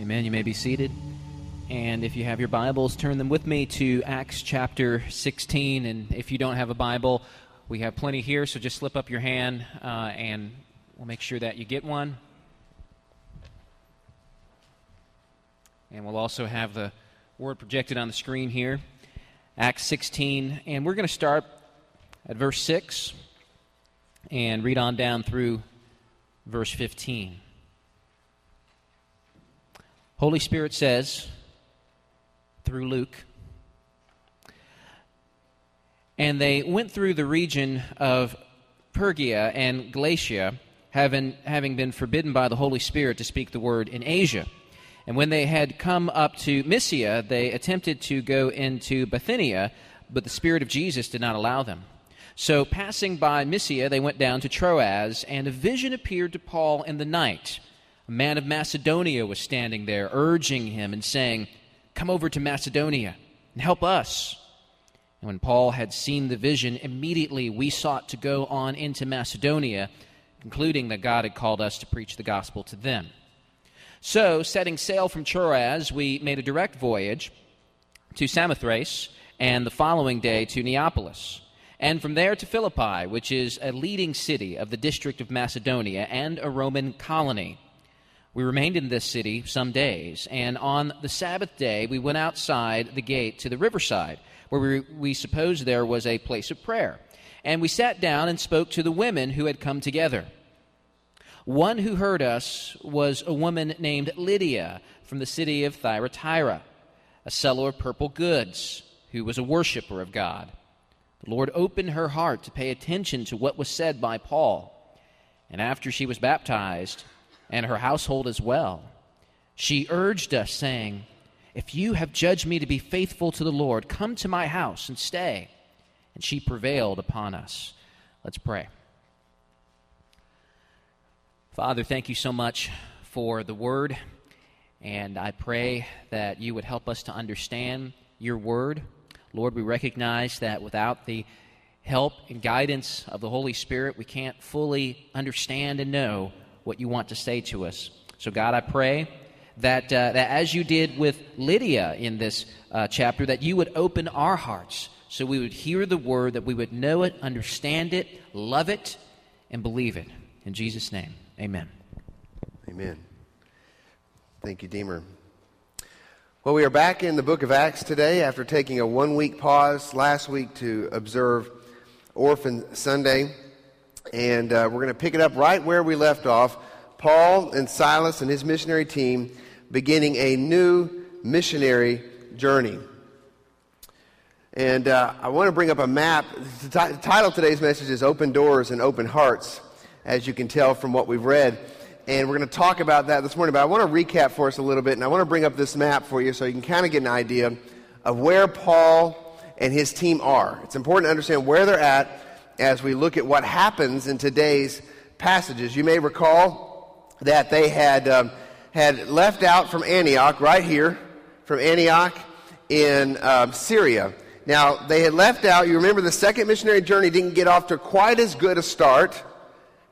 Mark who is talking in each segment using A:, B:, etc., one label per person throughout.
A: Amen. You may be seated. And if you have your Bibles, turn them with me to Acts chapter 16. And if you don't have a Bible, we have plenty here, so just slip up your hand uh, and we'll make sure that you get one. And we'll also have the word projected on the screen here. Acts 16. And we're going to start at verse 6 and read on down through verse 15. Holy Spirit says, through Luke, and they went through the region of Phrygia and Galatia, having, having been forbidden by the Holy Spirit to speak the word in Asia. And when they had come up to Mysia, they attempted to go into Bithynia, but the Spirit of Jesus did not allow them. So, passing by Mysia, they went down to Troas, and a vision appeared to Paul in the night. A man of Macedonia was standing there, urging him and saying, Come over to Macedonia and help us. And when Paul had seen the vision, immediately we sought to go on into Macedonia, concluding that God had called us to preach the gospel to them. So, setting sail from Troas, we made a direct voyage to Samothrace, and the following day to Neapolis, and from there to Philippi, which is a leading city of the district of Macedonia and a Roman colony. We remained in this city some days, and on the Sabbath day we went outside the gate to the riverside, where we, we supposed there was a place of prayer. And we sat down and spoke to the women who had come together. One who heard us was a woman named Lydia from the city of Thyatira, a seller of purple goods, who was a worshiper of God. The Lord opened her heart to pay attention to what was said by Paul. And after she was baptized, and her household as well. She urged us, saying, If you have judged me to be faithful to the Lord, come to my house and stay. And she prevailed upon us. Let's pray. Father, thank you so much for the word. And I pray that you would help us to understand your word. Lord, we recognize that without the help and guidance of the Holy Spirit, we can't fully understand and know what you want to say to us. So, God, I pray that, uh, that as you did with Lydia in this uh, chapter, that you would open our hearts so we would hear the word, that we would know it, understand it, love it, and believe it. In Jesus' name, amen.
B: Amen. Thank you, Deemer. Well, we are back in the book of Acts today after taking a one week pause last week to observe Orphan Sunday. And uh, we're going to pick it up right where we left off. Paul and Silas and his missionary team beginning a new missionary journey. And uh, I want to bring up a map. The, t- the title of today's message is Open Doors and Open Hearts, as you can tell from what we've read. And we're going to talk about that this morning. But I want to recap for us a little bit, and I want to bring up this map for you so you can kind of get an idea of where Paul and his team are. It's important to understand where they're at as we look at what happens in today's passages. You may recall that they had, um, had left out from Antioch, right here, from Antioch in um, Syria. Now, they had left out, you remember the second missionary journey didn't get off to quite as good a start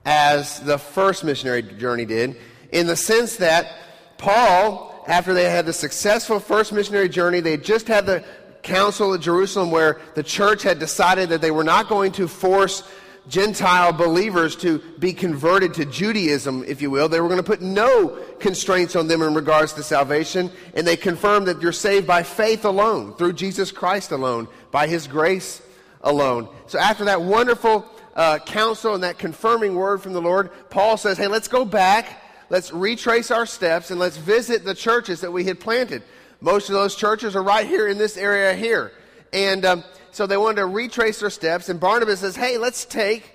B: as the first missionary journey did, in the sense that Paul, after they had the successful first missionary journey, they just had the council at Jerusalem where the church had decided that they were not going to force Gentile believers to be converted to Judaism, if you will. They were going to put no constraints on them in regards to salvation, and they confirmed that you're saved by faith alone, through Jesus Christ alone, by His grace alone. So after that wonderful uh, counsel and that confirming word from the Lord, Paul says, hey, let's go back, let's retrace our steps, and let's visit the churches that we had planted. Most of those churches are right here in this area here. And um, so they wanted to retrace their steps. And Barnabas says, hey, let's take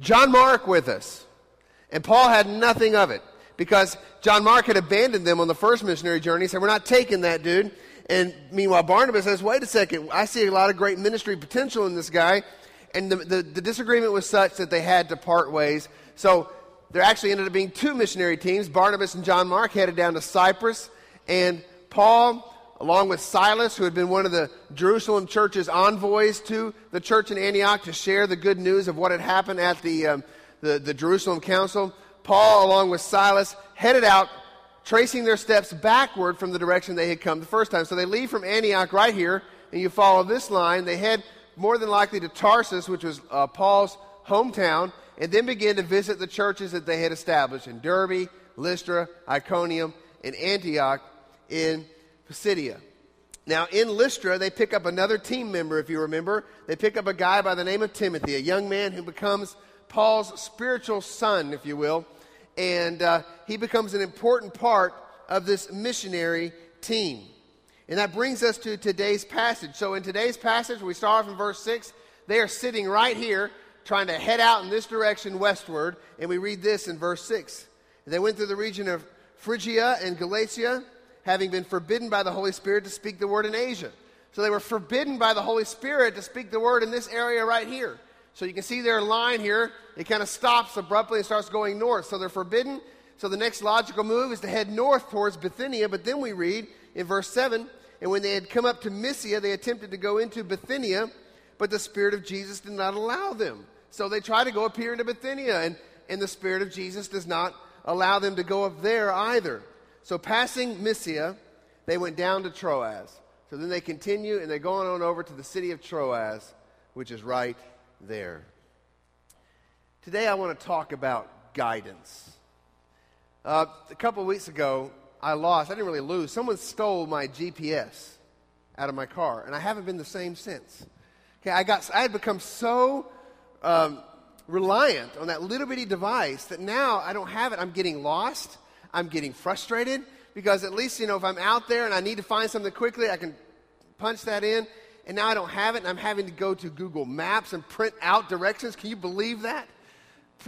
B: John Mark with us. And Paul had nothing of it because John Mark had abandoned them on the first missionary journey. He said, we're not taking that dude. And meanwhile, Barnabas says, wait a second, I see a lot of great ministry potential in this guy. And the, the, the disagreement was such that they had to part ways. So there actually ended up being two missionary teams. Barnabas and John Mark headed down to Cyprus. And Paul, along with Silas, who had been one of the Jerusalem church's envoys to the church in Antioch to share the good news of what had happened at the, um, the, the Jerusalem council, Paul, along with Silas, headed out tracing their steps backward from the direction they had come the first time. So they leave from Antioch right here, and you follow this line. They head more than likely to Tarsus, which was uh, Paul's hometown, and then begin to visit the churches that they had established in Derbe, Lystra, Iconium, and Antioch in Pisidia. Now, in Lystra, they pick up another team member, if you remember. They pick up a guy by the name of Timothy, a young man who becomes Paul's spiritual son, if you will. And uh, he becomes an important part of this missionary team. And that brings us to today's passage. So, in today's passage, we start off in verse 6. They are sitting right here, trying to head out in this direction westward. And we read this in verse 6. They went through the region of Phrygia and Galatia having been forbidden by the Holy Spirit to speak the word in Asia. So they were forbidden by the Holy Spirit to speak the word in this area right here. So you can see their line here. It kind of stops abruptly and starts going north. So they're forbidden. So the next logical move is to head north towards Bithynia. But then we read in verse 7 And when they had come up to Mysia, they attempted to go into Bithynia, but the Spirit of Jesus did not allow them. So they try to go up here into Bithynia, and, and the Spirit of Jesus does not allow them to go up there either. So passing Mysia, they went down to Troas. So then they continue and they're going on over to the city of Troas, which is right there. Today I want to talk about guidance. Uh, a couple weeks ago, I lost, I didn't really lose, someone stole my GPS out of my car, and I haven't been the same since. Okay, I, got, I had become so um, reliant on that little bitty device that now I don't have it. I'm getting lost. I'm getting frustrated because at least, you know, if I'm out there and I need to find something quickly, I can punch that in. And now I don't have it, and I'm having to go to Google Maps and print out directions. Can you believe that?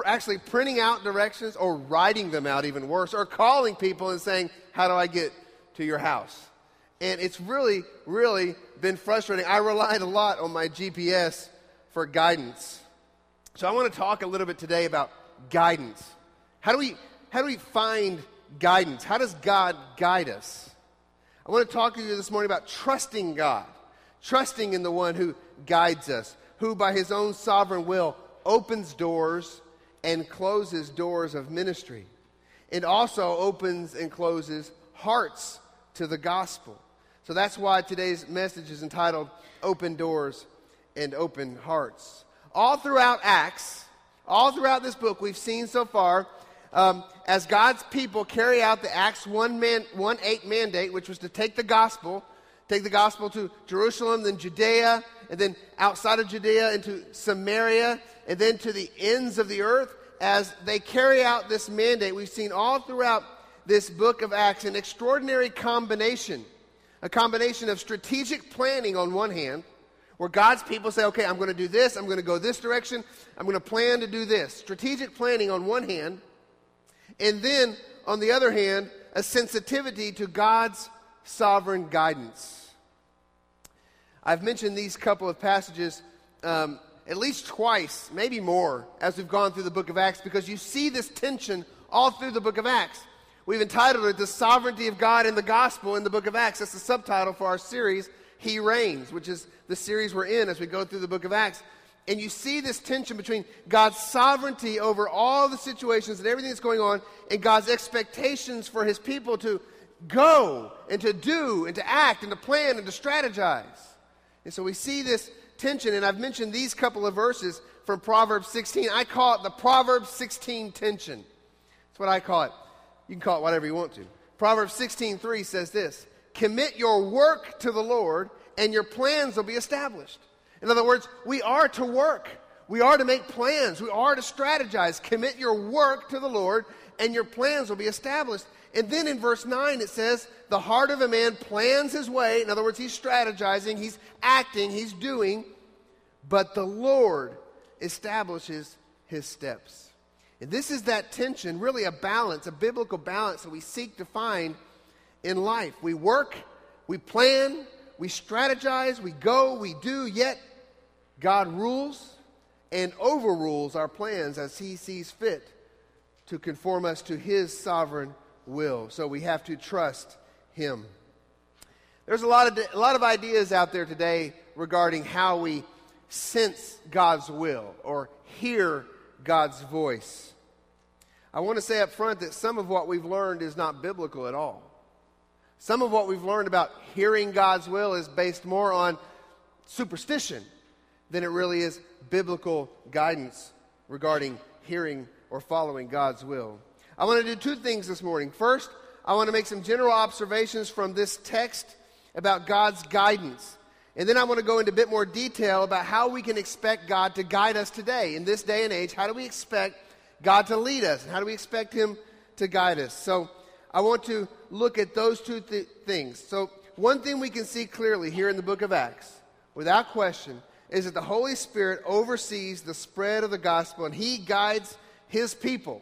B: Actually, printing out directions or writing them out, even worse, or calling people and saying, How do I get to your house? And it's really, really been frustrating. I relied a lot on my GPS for guidance. So I want to talk a little bit today about guidance. How do we, how do we find guidance. How does God guide us? I want to talk to you this morning about trusting God, trusting in the one who guides us, who by his own sovereign will opens doors and closes doors of ministry. It also opens and closes hearts to the gospel. So that's why today's message is entitled Open Doors and Open Hearts. All throughout Acts, all throughout this book, we've seen so far um, as God's people carry out the Acts 1, man, 1 8 mandate, which was to take the gospel, take the gospel to Jerusalem, then Judea, and then outside of Judea into Samaria, and then to the ends of the earth, as they carry out this mandate, we've seen all throughout this book of Acts an extraordinary combination. A combination of strategic planning on one hand, where God's people say, okay, I'm going to do this, I'm going to go this direction, I'm going to plan to do this. Strategic planning on one hand, and then, on the other hand, a sensitivity to God's sovereign guidance. I've mentioned these couple of passages um, at least twice, maybe more, as we've gone through the book of Acts, because you see this tension all through the book of Acts. We've entitled it The Sovereignty of God in the Gospel in the book of Acts. That's the subtitle for our series, He Reigns, which is the series we're in as we go through the book of Acts. And you see this tension between God's sovereignty over all the situations and everything that's going on, and God's expectations for his people to go and to do and to act and to plan and to strategize. And so we see this tension, and I've mentioned these couple of verses from Proverbs 16. I call it the Proverbs 16 tension. That's what I call it. You can call it whatever you want to. Proverbs 16:3 says this: "Commit your work to the Lord, and your plans will be established." In other words, we are to work. We are to make plans. We are to strategize. Commit your work to the Lord, and your plans will be established. And then in verse 9, it says, The heart of a man plans his way. In other words, he's strategizing, he's acting, he's doing, but the Lord establishes his steps. And this is that tension, really a balance, a biblical balance that we seek to find in life. We work, we plan, we strategize, we go, we do, yet God rules and overrules our plans as He sees fit to conform us to His sovereign will. So we have to trust Him. There's a lot of, a lot of ideas out there today regarding how we sense God's will or hear God's voice. I want to say up front that some of what we've learned is not biblical at all. Some of what we've learned about hearing God's will is based more on superstition than it really is biblical guidance regarding hearing or following God's will. I want to do two things this morning. First, I want to make some general observations from this text about God's guidance. And then I want to go into a bit more detail about how we can expect God to guide us today. In this day and age, how do we expect God to lead us? How do we expect Him to guide us? So I want to look at those two th- things. So, one thing we can see clearly here in the book of Acts, without question, is that the Holy Spirit oversees the spread of the gospel and He guides His people,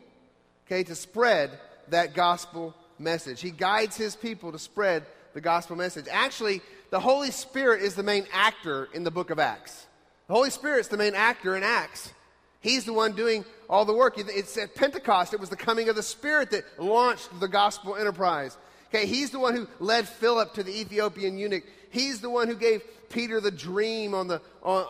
B: okay, to spread that gospel message. He guides His people to spread the gospel message. Actually, the Holy Spirit is the main actor in the book of Acts. The Holy Spirit's the main actor in Acts. He's the one doing all the work. It's at Pentecost, it was the coming of the Spirit that launched the gospel enterprise. Okay, he's the one who led Philip to the Ethiopian eunuch. He's the one who gave Peter the dream on the, on,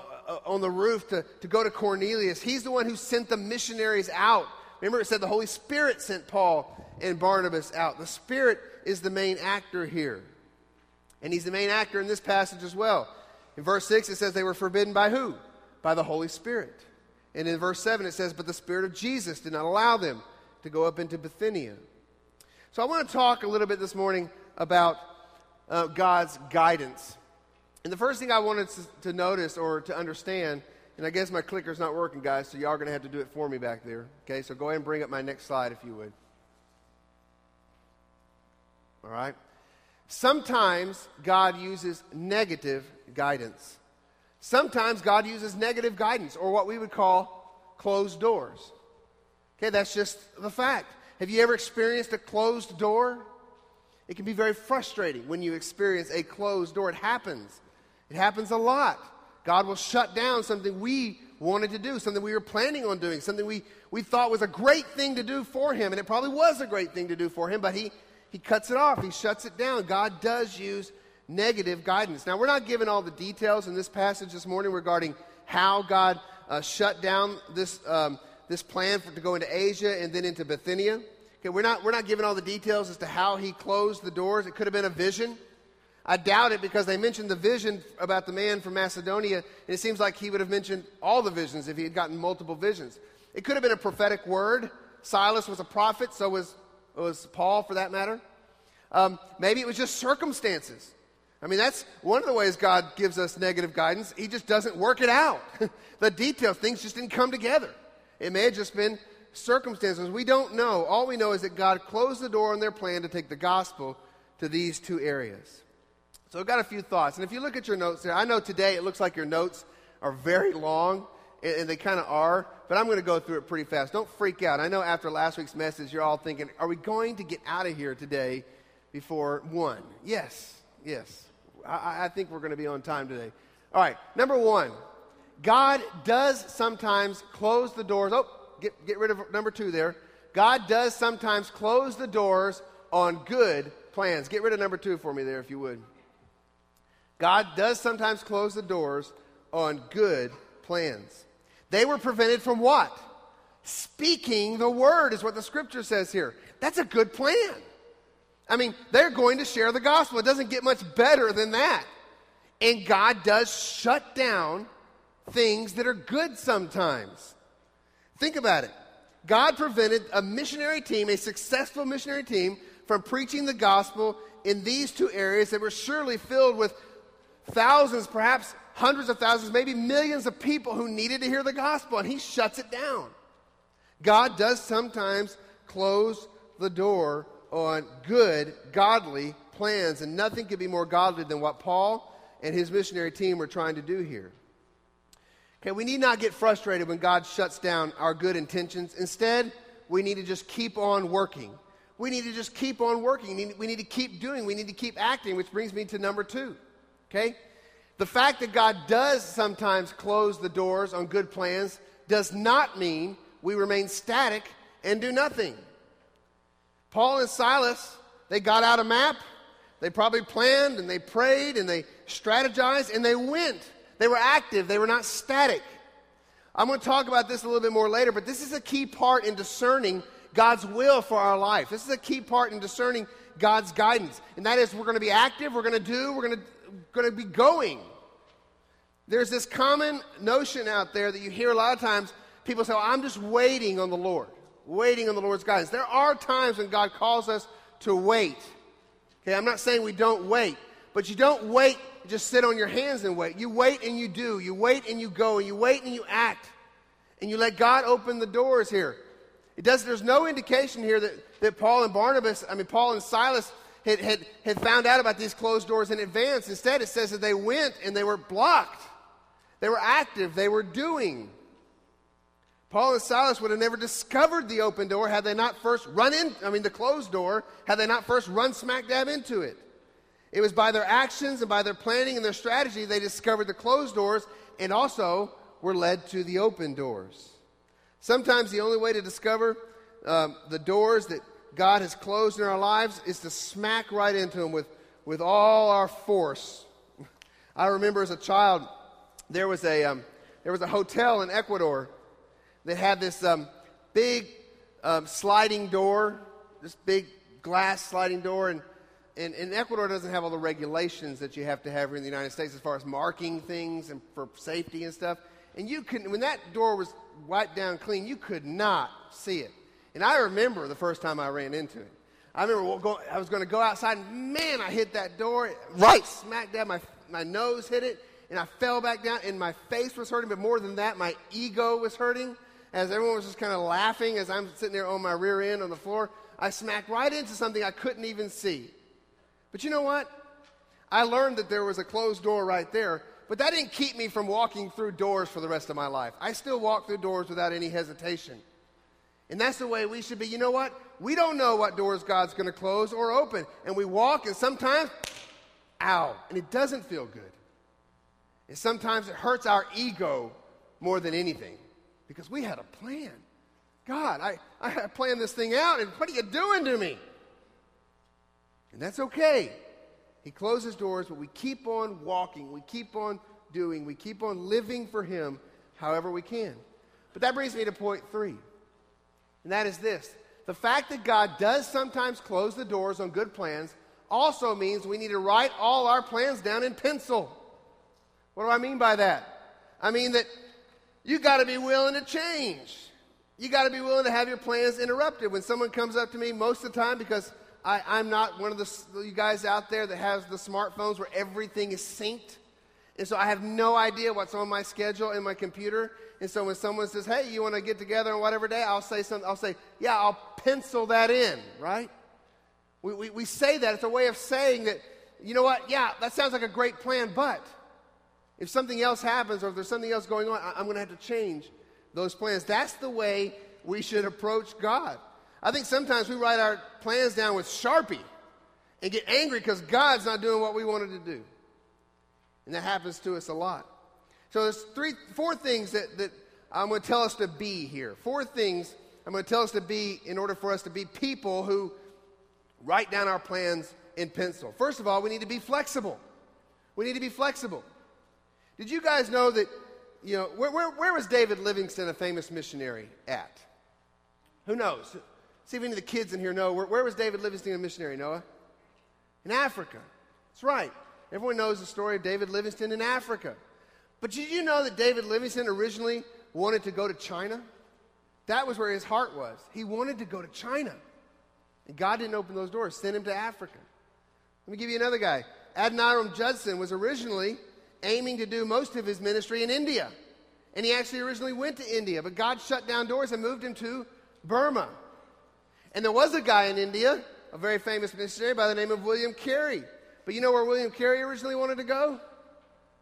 B: on the roof to, to go to Cornelius. He's the one who sent the missionaries out. Remember, it said the Holy Spirit sent Paul and Barnabas out. The Spirit is the main actor here. And he's the main actor in this passage as well. In verse 6, it says they were forbidden by who? By the Holy Spirit. And in verse 7, it says, But the Spirit of Jesus did not allow them to go up into Bithynia. So I want to talk a little bit this morning about uh, God's guidance. And the first thing I wanted to, to notice or to understand, and I guess my clicker's not working, guys, so y'all are going to have to do it for me back there. Okay, so go ahead and bring up my next slide if you would. All right? Sometimes God uses negative guidance. Sometimes God uses negative guidance, or what we would call closed doors. Okay, that's just the fact. Have you ever experienced a closed door? It can be very frustrating when you experience a closed door. It happens. It happens a lot. God will shut down something we wanted to do, something we were planning on doing, something we, we thought was a great thing to do for Him, and it probably was a great thing to do for Him, but He he cuts it off, he shuts it down. God does use negative guidance. Now, we're not given all the details in this passage this morning regarding how God uh, shut down this, um, this plan for, to go into Asia and then into Bithynia. Okay, we're not, we're not given all the details as to how he closed the doors. It could have been a vision. I doubt it because they mentioned the vision about the man from Macedonia, and it seems like he would have mentioned all the visions if he had gotten multiple visions. It could have been a prophetic word. Silas was a prophet, so was was Paul for that matter. Um, maybe it was just circumstances. I mean, that's one of the ways God gives us negative guidance. He just doesn't work it out. the details, things just didn't come together. It may have just been circumstances. We don't know. All we know is that God closed the door on their plan to take the gospel to these two areas. So I've got a few thoughts. And if you look at your notes there, I know today it looks like your notes are very long and, they kind of are, but I'm going to go through it pretty fast. Don't freak out. I know after last week's message, you're all thinking, are we going to get out of here today before 1? Yes, yes. I, I think we're going to be on time today. All right, number one, God does sometimes close the doors. Oh, get, get rid of number two there. God does sometimes close the doors on good plans. Get rid of number two for me there, if you would. God does sometimes close the doors on good plans. They were prevented from what? Speaking the word, is what the scripture says here. That's a good plan. I mean, they're going to share the gospel. It doesn't get much better than that. And God does shut down things that are good sometimes. Think about it. God prevented a missionary team, a successful missionary team, from preaching the gospel in these two areas that were surely filled with thousands, perhaps hundreds of thousands, maybe millions of people who needed to hear the gospel, and he shuts it down. God does sometimes close the door on good, godly plans, and nothing could be more godly than what Paul and his missionary team were trying to do here. Okay, we need not get frustrated when God shuts down our good intentions. Instead, we need to just keep on working. We need to just keep on working. We need to keep doing. We need to keep acting, which brings me to number two. Okay? The fact that God does sometimes close the doors on good plans does not mean we remain static and do nothing. Paul and Silas, they got out a map. They probably planned and they prayed and they strategized and they went. They were active, they were not static. I'm going to talk about this a little bit more later, but this is a key part in discerning God's will for our life. This is a key part in discerning God's guidance. And that is we're going to be active, we're going to do, we're going to, going to be going. There's this common notion out there that you hear a lot of times people say, well, I'm just waiting on the Lord, waiting on the Lord's guidance. There are times when God calls us to wait. Okay, I'm not saying we don't wait, but you don't wait, just sit on your hands and wait. You wait and you do. You wait and you go, and you wait and you act. And you let God open the doors here. It does, there's no indication here that, that Paul and Barnabas, I mean, Paul and Silas had, had, had found out about these closed doors in advance. Instead, it says that they went and they were blocked. They were active, they were doing. Paul and Silas would have never discovered the open door had they not first run in, I mean, the closed door, had they not first run smack dab into it. It was by their actions and by their planning and their strategy they discovered the closed doors and also were led to the open doors. Sometimes the only way to discover um, the doors that God has closed in our lives is to smack right into them with, with all our force. I remember as a child, there was a, um, there was a hotel in Ecuador that had this um, big um, sliding door, this big glass sliding door. And, and, and, Ecuador doesn't have all the regulations that you have to have here in the United States as far as marking things and for safety and stuff. And you couldn't, when that door was wiped down clean, you could not see it. And I remember the first time I ran into it. I remember going, I was going to go outside, and man, I hit that door right smack dab. My, my nose hit it, and I fell back down, and my face was hurting, but more than that, my ego was hurting. As everyone was just kind of laughing as I'm sitting there on my rear end on the floor, I smacked right into something I couldn't even see. But you know what? I learned that there was a closed door right there, but that didn't keep me from walking through doors for the rest of my life. I still walk through doors without any hesitation. And that's the way we should be. You know what? We don't know what doors God's going to close or open. And we walk, and sometimes, ow, and it doesn't feel good. And sometimes it hurts our ego more than anything because we had a plan. God, I, I planned this thing out, and what are you doing to me? And that's okay. He closes doors, but we keep on walking. We keep on doing. We keep on living for Him however we can. But that brings me to point three. And that is this the fact that God does sometimes close the doors on good plans also means we need to write all our plans down in pencil. What do I mean by that? I mean that you got to be willing to change. You got to be willing to have your plans interrupted. When someone comes up to me, most of the time, because I, am not one of the you guys out there that has the smartphones where everything is synced. And so I have no idea what's on my schedule in my computer. And so when someone says, hey, you want to get together on whatever day, I'll say something, I'll say, yeah, I'll pencil that in, right? We, we, we say that. It's a way of saying that, you know what, yeah, that sounds like a great plan, but if something else happens or if there's something else going on, I, I'm going to have to change those plans. That's the way we should approach God. I think sometimes we write our plans down with Sharpie and get angry because God's not doing what we wanted to do. And that happens to us a lot. So there's three, four things that, that I'm going to tell us to be here. Four things I'm going to tell us to be in order for us to be people who write down our plans in pencil. First of all, we need to be flexible. We need to be flexible. Did you guys know that, you know, where, where, where was David Livingstone, a famous missionary, at? Who knows? See if any of the kids in here know. Where, where was David Livingstone a missionary, Noah? In Africa. That's right. Everyone knows the story of David Livingstone in Africa. But did you know that David Livingstone originally wanted to go to China? That was where his heart was. He wanted to go to China. And God didn't open those doors, sent him to Africa. Let me give you another guy. Adoniram Judson was originally aiming to do most of his ministry in India. And he actually originally went to India, but God shut down doors and moved him to Burma. And there was a guy in India, a very famous missionary by the name of William Carey. But you know where William Carey originally wanted to go?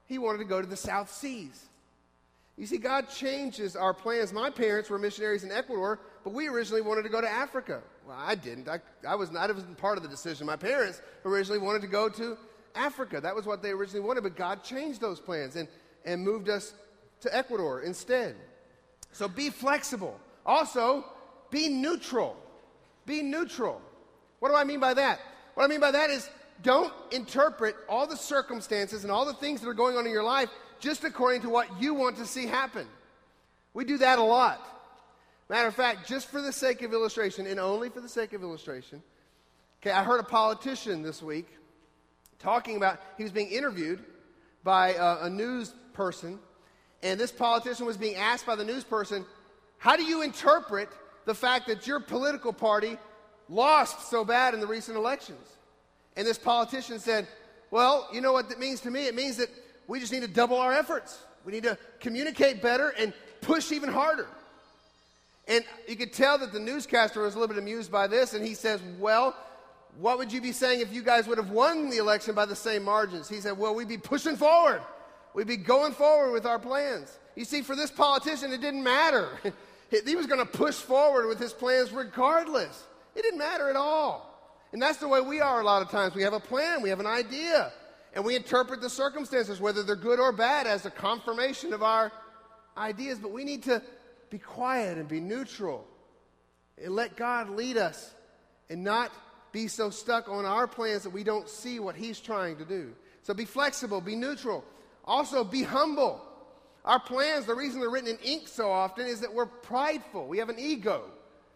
B: He wanted to go to the South Seas. You see, God changes our plans. My parents were missionaries in Ecuador, but we originally wanted to go to Africa. Well, I didn't. I, I, was not, I wasn't part of the decision. My parents originally wanted to go to Africa. That was what they originally wanted, but God changed those plans and, and moved us to Ecuador instead. So be flexible. Also, be neutral. Be neutral. What do I mean by that? What I mean by that is don't interpret all the circumstances and all the things that are going on in your life just according to what you want to see happen. We do that a lot. Matter of fact, just for the sake of illustration, and only for the sake of illustration, okay, I heard a politician this week talking about, he was being interviewed by a, a news person, and this politician was being asked by the news person, How do you interpret the fact that your political party lost so bad in the recent elections? And this politician said, Well, you know what that means to me? It means that we just need to double our efforts. We need to communicate better and push even harder. And you could tell that the newscaster was a little bit amused by this, and he says, Well, what would you be saying if you guys would have won the election by the same margins? He said, Well, we'd be pushing forward. We'd be going forward with our plans. You see, for this politician, it didn't matter. he was going to push forward with his plans regardless. It didn't matter at all. And that's the way we are a lot of times. We have a plan, we have an idea, and we interpret the circumstances, whether they're good or bad, as a confirmation of our ideas. But we need to be quiet and be neutral and let God lead us and not be so stuck on our plans that we don't see what He's trying to do. So be flexible, be neutral. Also, be humble. Our plans, the reason they're written in ink so often is that we're prideful. We have an ego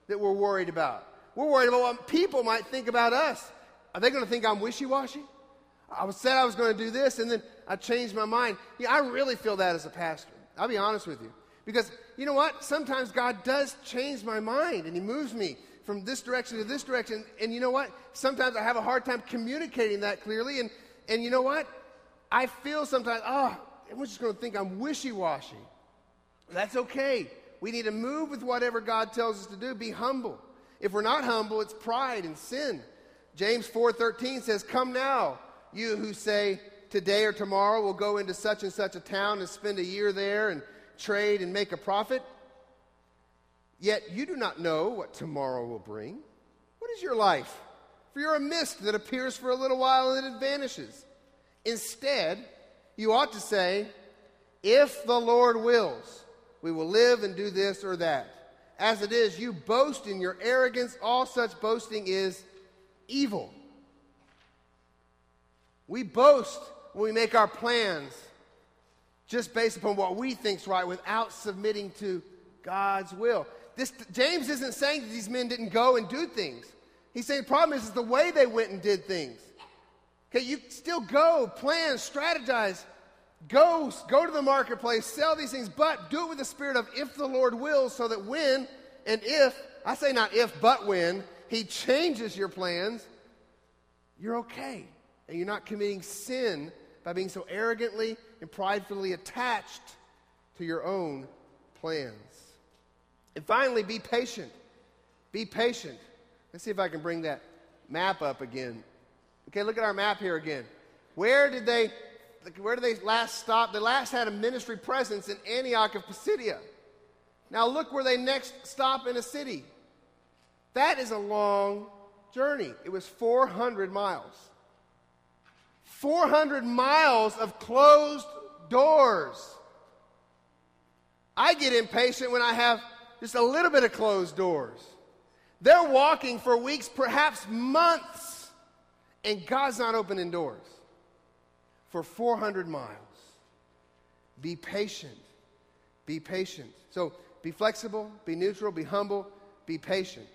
B: that we're worried about. We're worried about what people might think about us. Are they going to think I'm wishy washy? I said I was going to do this, and then I changed my mind. Yeah, I really feel that as a pastor. I'll be honest with you. Because you know what? Sometimes God does change my mind and He moves me from this direction to this direction. And you know what? Sometimes I have a hard time communicating that clearly. And, and you know what? I feel sometimes, oh, everyone's just going to think I'm wishy washy. That's okay. We need to move with whatever God tells us to do. Be humble. If we're not humble, it's pride and sin. James 4:13 says, "Come now, you who say today or tomorrow we'll go into such and such a town and spend a year there and trade and make a profit. Yet you do not know what tomorrow will bring. What is your life? For you're a mist that appears for a little while and then it vanishes. Instead, you ought to say, If the Lord wills, we will live and do this or that. As it is, you boast in your arrogance. All such boasting is evil. We boast when we make our plans just based upon what we think's right without submitting to God's will. This, James isn't saying that these men didn't go and do things. He's saying the problem is, is the way they went and did things. Okay, you still go, plan, strategize, go, go to the marketplace, sell these things, but do it with the spirit of if the Lord wills, so that when and if, I say not if, but when, He changes your plans, you're okay. And you're not committing sin by being so arrogantly and pridefully attached to your own plans. And finally, be patient. Be patient. Let's see if I can bring that map up again. Okay, look at our map here again. Where did they where did they last stop? They last had a ministry presence in Antioch of Pisidia. Now look where they next stop in a city. That is a long journey. It was 400 miles. 400 miles of closed doors. I get impatient when I have just a little bit of closed doors. They're walking for weeks, perhaps months, and God's not opening doors for 400 miles. Be patient. Be patient. So be flexible, be neutral, be humble, be patient.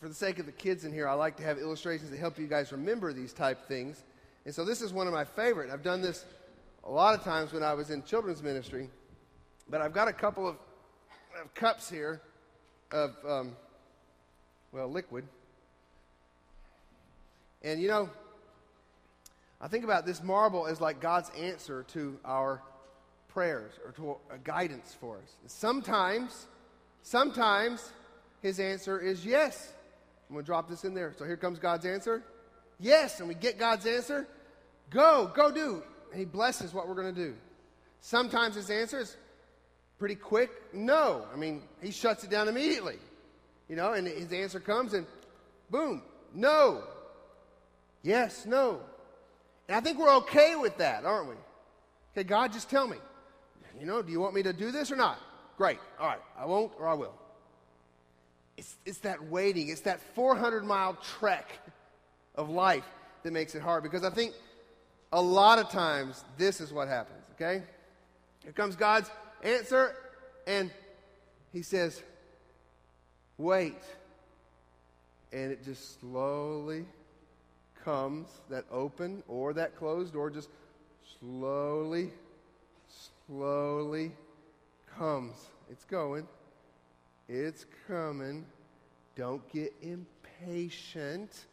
B: For the sake of the kids in here, I like to have illustrations that help you guys remember these type things. And so this is one of my favorite. I've done this a lot of times when I was in children's ministry, but I've got a couple of, of cups here of, um, well, liquid. And you know, I think about this marble as like God's answer to our prayers or to a guidance for us. Sometimes, sometimes his answer is yes. I'm going to drop this in there. So here comes God's answer. Yes. And we get God's answer. Go, go do. And he blesses what we're going to do. Sometimes his answer is pretty quick no. I mean, he shuts it down immediately. You know, and his answer comes and boom, no. Yes, no. And I think we're okay with that, aren't we? Okay, God, just tell me. You know, do you want me to do this or not? Great. All right. I won't or I will. It's, it's that waiting, it's that 400 mile trek of life that makes it hard because I think a lot of times this is what happens, okay? Here comes God's answer, and He says, Wait. And it just slowly comes, that open or that closed door just slowly, slowly comes. It's going. It's coming. Don't get impatient.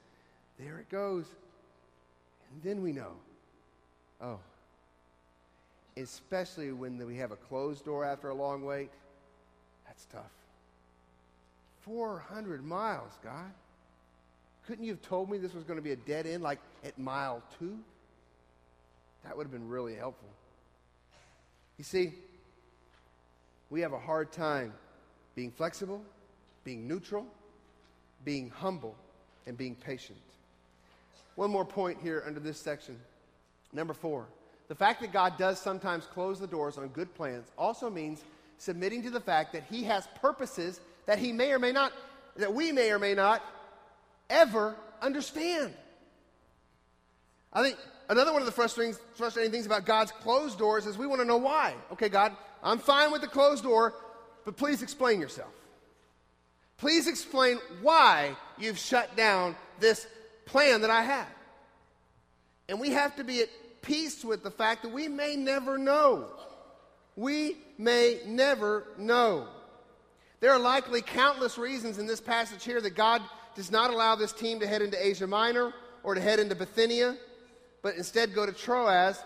B: There it goes. And then we know. Oh. Especially when we have a closed door after a long wait. That's tough. 400 miles, God. Couldn't you have told me this was going to be a dead end like at mile two? That would have been really helpful. You see, we have a hard time being flexible, being neutral, being humble, and being patient. One more point here under this section. Number four. The fact that God does sometimes close the doors on good plans also means submitting to the fact that He has purposes that He may or may not, that we may or may not ever understand. I think another one of the frustrating, frustrating things about God's closed doors is we want to know why. Okay, God, I'm fine with the closed door, but please explain yourself. Please explain why you've shut down this plan that I had. And we have to be at peace with the fact that we may never know. We may never know. There are likely countless reasons in this passage here that God does not allow this team to head into Asia Minor or to head into Bithynia, but instead go to Troas.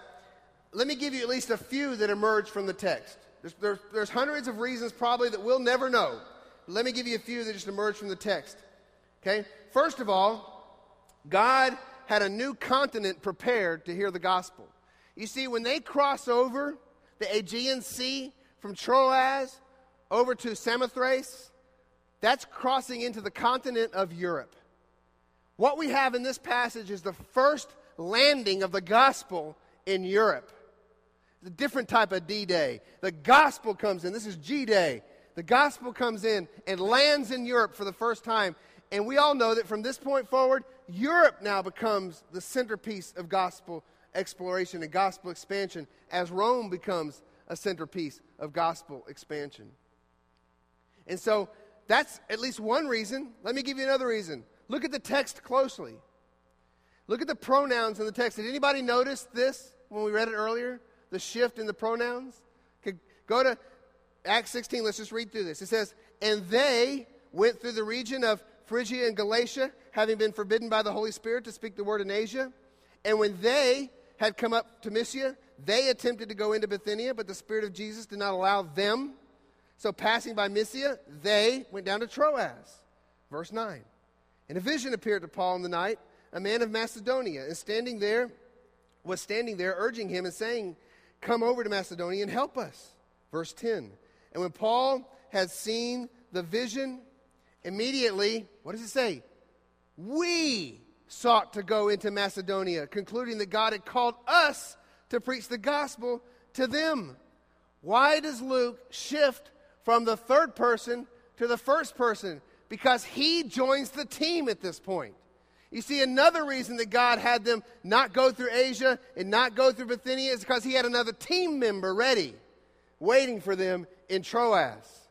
B: Let me give you at least a few that emerge from the text. There's, there's, there's hundreds of reasons probably that we'll never know. Let me give you a few that just emerge from the text. Okay? First of all, God had a new continent prepared to hear the gospel. You see, when they cross over the Aegean Sea from Troas over to Samothrace, that's crossing into the continent of Europe. What we have in this passage is the first landing of the gospel in Europe. It's a different type of D Day. The gospel comes in. This is G Day. The gospel comes in and lands in Europe for the first time. And we all know that from this point forward, Europe now becomes the centerpiece of gospel exploration and gospel expansion as Rome becomes a centerpiece of gospel expansion. And so that's at least one reason. Let me give you another reason. Look at the text closely. Look at the pronouns in the text. Did anybody notice this when we read it earlier? The shift in the pronouns? Go to Acts 16. Let's just read through this. It says, And they went through the region of Phrygia and Galatia, having been forbidden by the Holy Spirit to speak the word in Asia. And when they had come up to Mysia, they attempted to go into Bithynia, but the Spirit of Jesus did not allow them. So, passing by Mysia, they went down to Troas. Verse 9. And a vision appeared to Paul in the night, a man of Macedonia, and standing there, was standing there, urging him and saying, Come over to Macedonia and help us. Verse 10. And when Paul had seen the vision, immediately, what does it say? We sought to go into Macedonia, concluding that God had called us to preach the gospel to them. Why does Luke shift from the third person to the first person because he joins the team at this point. You see, another reason that God had them not go through Asia and not go through Bithynia is because he had another team member ready, waiting for them in Troas.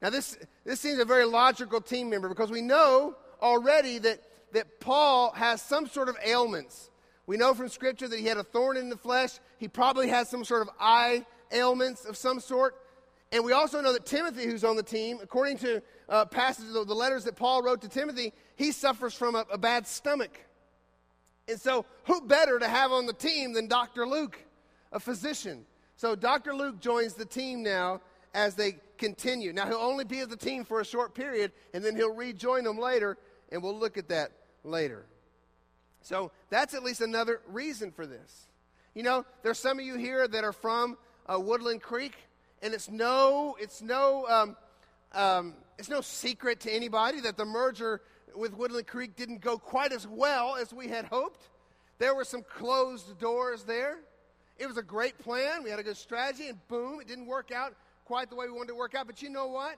B: Now, this, this seems a very logical team member because we know already that, that Paul has some sort of ailments. We know from Scripture that he had a thorn in the flesh. He probably has some sort of eye ailments of some sort. And we also know that Timothy, who's on the team, according to uh, passages of the letters that Paul wrote to Timothy, he suffers from a, a bad stomach. And so, who better to have on the team than Dr. Luke, a physician? So, Dr. Luke joins the team now as they continue. Now, he'll only be at the team for a short period, and then he'll rejoin them later, and we'll look at that later. So, that's at least another reason for this. You know, there's some of you here that are from uh, Woodland Creek and it's no, it's no, um, um, it's no secret to anybody that the merger with Woodland Creek didn't go quite as well as we had hoped. There were some closed doors there. It was a great plan. We had a good strategy, and boom, it didn't work out quite the way we wanted to work out. But you know what?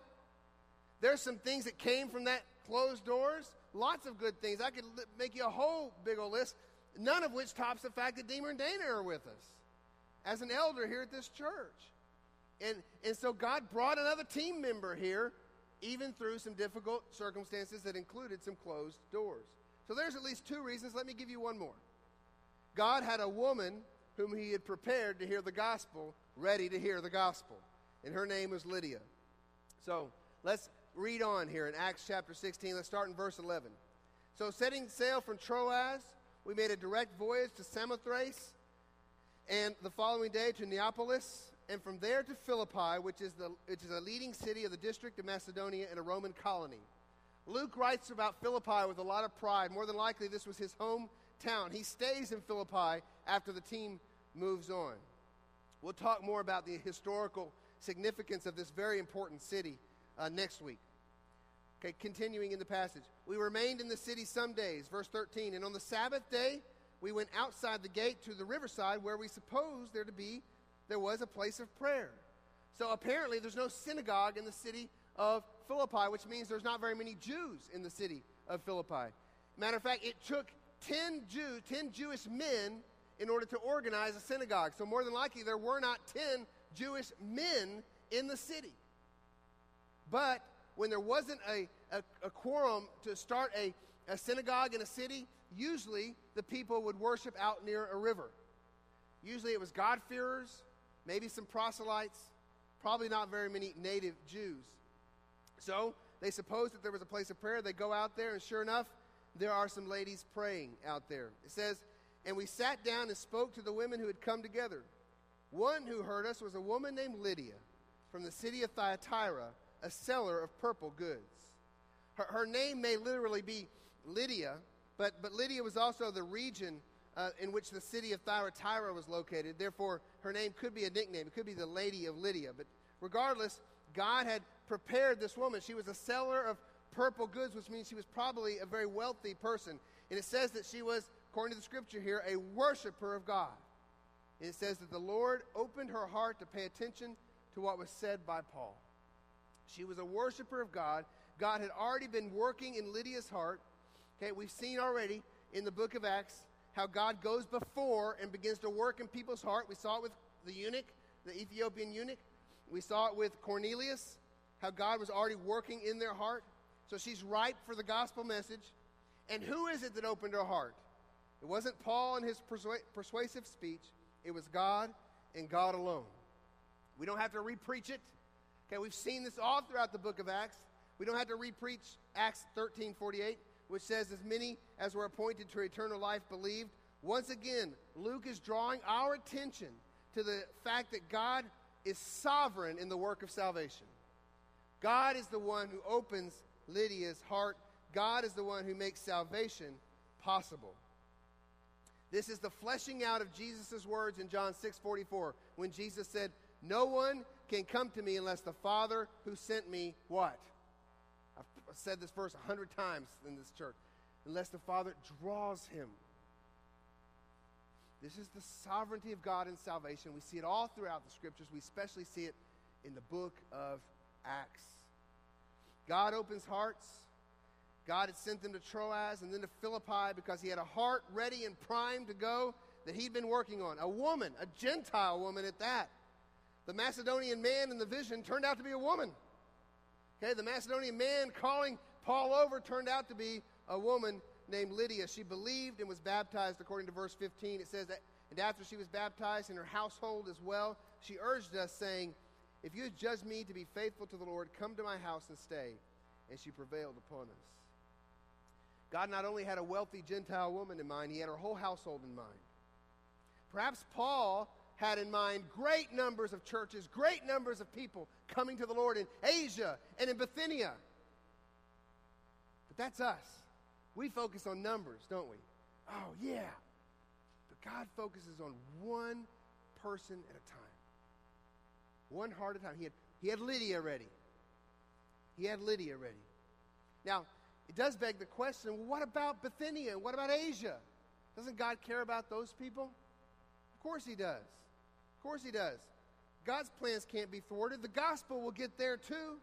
B: There's some things that came from that closed doors. Lots of good things. I could make you a whole big old list, none of which tops the fact that Deemer and Dana are with us as an elder here at this church. And, and so God brought another team member here, even through some difficult circumstances that included some closed doors. So there's at least two reasons. Let me give you one more. God had a woman whom he had prepared to hear the gospel, ready to hear the gospel. And her name was Lydia. So let's read on here in Acts chapter 16. Let's start in verse 11. So, setting sail from Troas, we made a direct voyage to Samothrace, and the following day to Neapolis, and from there to Philippi, which is, the, which is a leading city of the district of Macedonia and a Roman colony. Luke writes about Philippi with a lot of pride. More than likely, this was his hometown. He stays in Philippi after the team moves on. We'll talk more about the historical significance of this very important city uh, next week. Okay, continuing in the passage. We remained in the city some days, verse 13, and on the Sabbath day we went outside the gate to the riverside where we supposed there to be there was a place of prayer. So apparently there's no synagogue in the city of Philippi, which means there's not very many Jews in the city of Philippi. Matter of fact, it took 10 Jew, 10 Jewish men in order to organize a synagogue. So more than likely there were not 10 Jewish men in the city. But when there wasn't a, a, a quorum to start a, a synagogue in a city, usually the people would worship out near a river. Usually it was God-fearers, maybe some proselytes, probably not very many native Jews. So they supposed that there was a place of prayer. They go out there, and sure enough, there are some ladies praying out there. It says, And we sat down and spoke to the women who had come together. One who heard us was a woman named Lydia from the city of Thyatira a seller of purple goods. Her, her name may literally be Lydia, but, but Lydia was also the region uh, in which the city of Thyatira was located. Therefore, her name could be a nickname. It could be the Lady of Lydia. But regardless, God had prepared this woman. She was a seller of purple goods, which means she was probably a very wealthy person. And it says that she was, according to the scripture here, a worshiper of God. And it says that the Lord opened her heart to pay attention to what was said by Paul. She was a worshiper of God. God had already been working in Lydia's heart. Okay, we've seen already in the book of Acts how God goes before and begins to work in people's heart. We saw it with the eunuch, the Ethiopian eunuch. We saw it with Cornelius, how God was already working in their heart. So she's ripe for the gospel message. And who is it that opened her heart? It wasn't Paul and his persu- persuasive speech, it was God and God alone. We don't have to repreach it. Okay, we've seen this all throughout the book of Acts. We don't have to repreach Acts 13 48, which says, As many as were appointed to eternal life believed. Once again, Luke is drawing our attention to the fact that God is sovereign in the work of salvation. God is the one who opens Lydia's heart, God is the one who makes salvation possible. This is the fleshing out of Jesus' words in John 6 44, when Jesus said, no one can come to me unless the Father who sent me what? Said this verse a hundred times in this church. Unless the Father draws him. This is the sovereignty of God in salvation. We see it all throughout the scriptures. We especially see it in the book of Acts. God opens hearts. God had sent them to Troas and then to Philippi because he had a heart ready and primed to go that he'd been working on. A woman, a Gentile woman at that. The Macedonian man in the vision turned out to be a woman. Okay, the Macedonian man calling Paul over turned out to be a woman named Lydia. She believed and was baptized, according to verse 15. It says that, and after she was baptized in her household as well, she urged us, saying, If you judge me to be faithful to the Lord, come to my house and stay. And she prevailed upon us. God not only had a wealthy Gentile woman in mind, he had her whole household in mind. Perhaps Paul had in mind great numbers of churches, great numbers of people coming to the Lord in Asia and in Bithynia. But that's us. We focus on numbers, don't we? Oh, yeah. But God focuses on one person at a time, one heart at a time. He had, he had Lydia ready. He had Lydia ready. Now, it does beg the question well, what about Bithynia? What about Asia? Doesn't God care about those people? Of course He does. Of course he does. God's plans can't be thwarted. The gospel will get there too.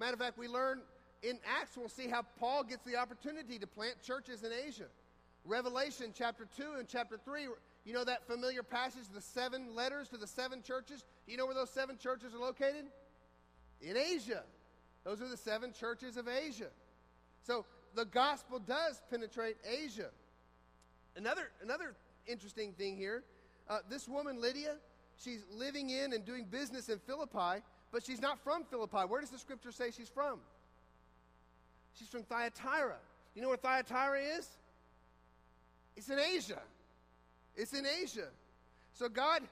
B: Matter of fact, we learn in Acts, we'll see how Paul gets the opportunity to plant churches in Asia. Revelation chapter 2 and chapter 3, you know that familiar passage, the seven letters to the seven churches? Do you know where those seven churches are located? In Asia. Those are the seven churches of Asia. So the gospel does penetrate Asia. Another, another interesting thing here uh, this woman, Lydia, she's living in and doing business in Philippi, but she's not from Philippi. Where does the scripture say she's from? She's from Thyatira. You know where Thyatira is? It's in Asia. It's in Asia. So God,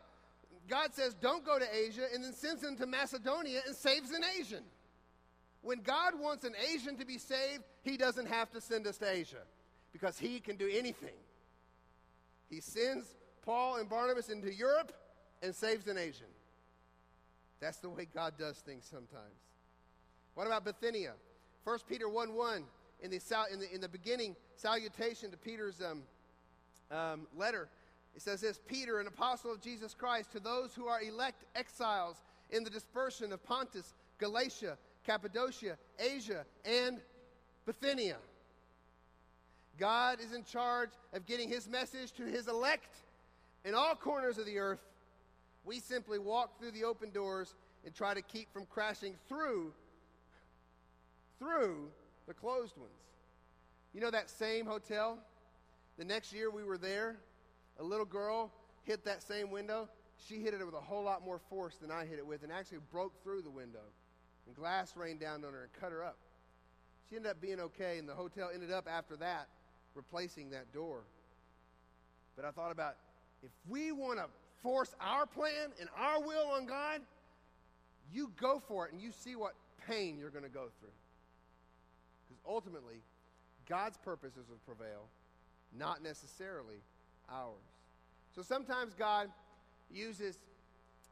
B: God says, don't go to Asia, and then sends them to Macedonia and saves an Asian. When God wants an Asian to be saved, He doesn't have to send us to Asia because He can do anything. He sends Paul and Barnabas into Europe and saves an Asian. That's the way God does things sometimes. What about Bithynia? 1 Peter 1 1, in the, in the, in the beginning salutation to Peter's um, um, letter, it says this Peter, an apostle of Jesus Christ, to those who are elect exiles in the dispersion of Pontus, Galatia, Cappadocia, Asia, and Bithynia. God is in charge of getting his message to his elect in all corners of the earth. We simply walk through the open doors and try to keep from crashing through through the closed ones. You know that same hotel? The next year we were there, a little girl hit that same window. She hit it with a whole lot more force than I hit it with and actually broke through the window. And glass rained down on her and cut her up. She ended up being okay, and the hotel ended up after that replacing that door. But I thought about if we want to force our plan and our will on God, you go for it and you see what pain you're going to go through. Because ultimately, God's purposes will prevail, not necessarily ours. So sometimes God uses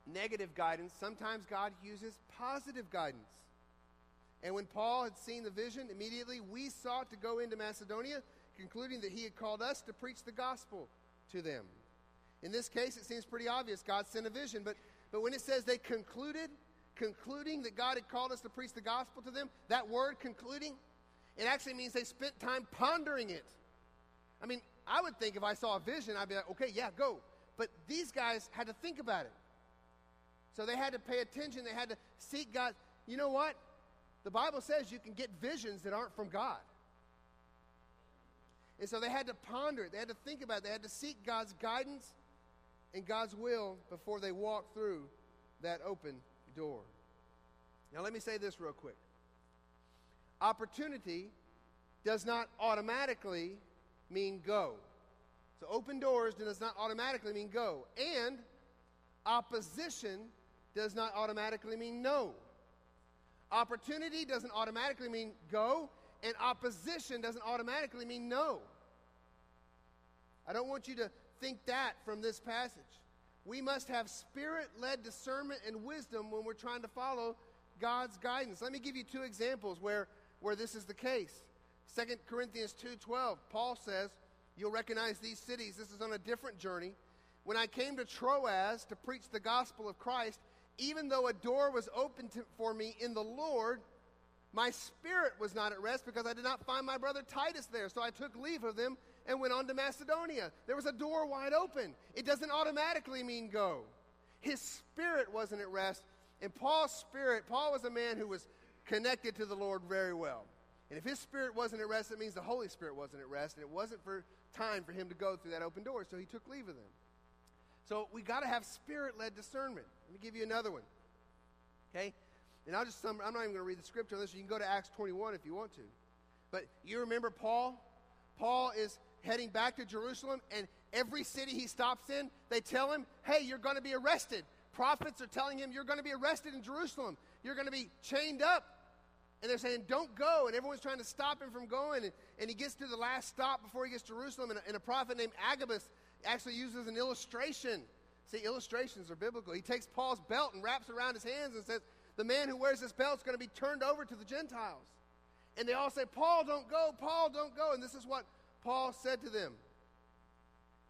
B: negative guidance, sometimes God uses positive guidance. And when Paul had seen the vision, immediately we sought to go into Macedonia, concluding that he had called us to preach the gospel to them. In this case, it seems pretty obvious. God sent a vision, but, but when it says they concluded, concluding that God had called us to preach the gospel to them, that word concluding, it actually means they spent time pondering it. I mean, I would think if I saw a vision, I'd be like, okay, yeah, go. But these guys had to think about it. So they had to pay attention. They had to seek God. You know what? The Bible says you can get visions that aren't from God. And so they had to ponder it. They had to think about it. They had to seek God's guidance and God's will before they walk through that open door. Now, let me say this real quick opportunity does not automatically mean go. So, open doors does not automatically mean go. And opposition does not automatically mean no. Opportunity doesn't automatically mean go, and opposition doesn't automatically mean no. I don't want you to think that from this passage. We must have spirit led discernment and wisdom when we're trying to follow God's guidance. Let me give you two examples where, where this is the case. 2 Corinthians 2:12, Paul says, you'll recognize these cities. This is on a different journey. When I came to Troas to preach the gospel of Christ, even though a door was opened to, for me in the Lord, my spirit was not at rest because I did not find my brother Titus there. So I took leave of them and went on to Macedonia. There was a door wide open. It doesn't automatically mean go. His spirit wasn't at rest. And Paul's spirit, Paul was a man who was connected to the Lord very well. And if his spirit wasn't at rest, it means the Holy Spirit wasn't at rest, and it wasn't for time for him to go through that open door, so he took leave of them. So we got to have spirit led discernment. Let me give you another one. Okay? And I'll just, I'm not even going to read the scripture unless you can go to Acts 21 if you want to. But you remember Paul? Paul is heading back to Jerusalem, and every city he stops in, they tell him, hey, you're going to be arrested. Prophets are telling him, you're going to be arrested in Jerusalem. You're going to be chained up. And they're saying, don't go. And everyone's trying to stop him from going. And, and he gets to the last stop before he gets to Jerusalem. And a, and a prophet named Agabus actually uses an illustration. See, illustrations are biblical. He takes Paul's belt and wraps around his hands and says, the man who wears this belt is going to be turned over to the Gentiles. And they all say, Paul, don't go, Paul, don't go. And this is what Paul said to them.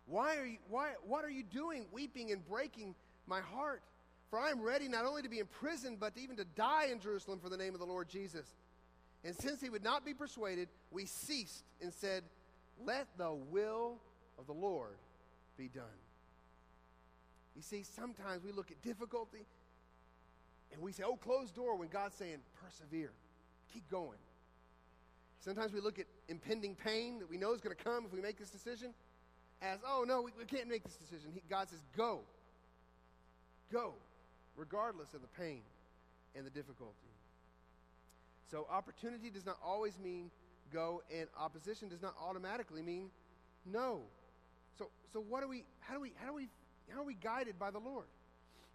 B: Why are you, why, what are you doing, weeping and breaking my heart? For I am ready not only to be imprisoned, but even to die in Jerusalem for the name of the Lord Jesus. And since he would not be persuaded, we ceased and said, Let the will of the Lord be done. You see, sometimes we look at difficulty and we say, oh, closed door, when God's saying, persevere, keep going. Sometimes we look at impending pain that we know is going to come if we make this decision as, oh, no, we, we can't make this decision. He, God says, go. Go, regardless of the pain and the difficulty. So, opportunity does not always mean go, and opposition does not automatically mean no. So, so what do we, how do we, how do we, how are we guided by the Lord?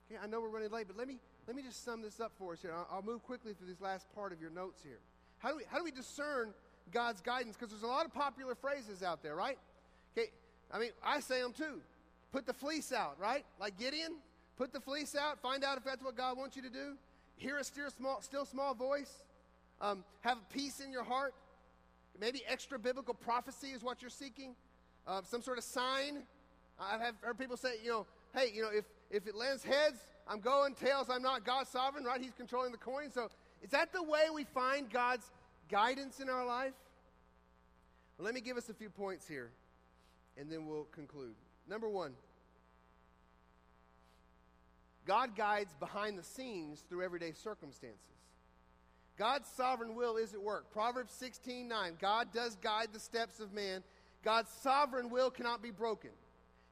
B: Okay, I know we're running late, but let me, let me just sum this up for us here. I'll, I'll move quickly through this last part of your notes here. How do we, how do we discern God's guidance? Because there's a lot of popular phrases out there, right? Okay, I mean, I say them too. Put the fleece out, right? Like Gideon, put the fleece out, find out if that's what God wants you to do. Hear a still small, still small voice. Um, have peace in your heart. Maybe extra biblical prophecy is what you're seeking. Uh, some sort of sign. I've heard people say, you know, hey, you know, if, if it lands heads, I'm going, tails, I'm not. God's sovereign, right? He's controlling the coin. So is that the way we find God's guidance in our life? Well, let me give us a few points here, and then we'll conclude. Number one, God guides behind the scenes through everyday circumstances. God's sovereign will is at work. Proverbs 16 9. God does guide the steps of man. God's sovereign will cannot be broken.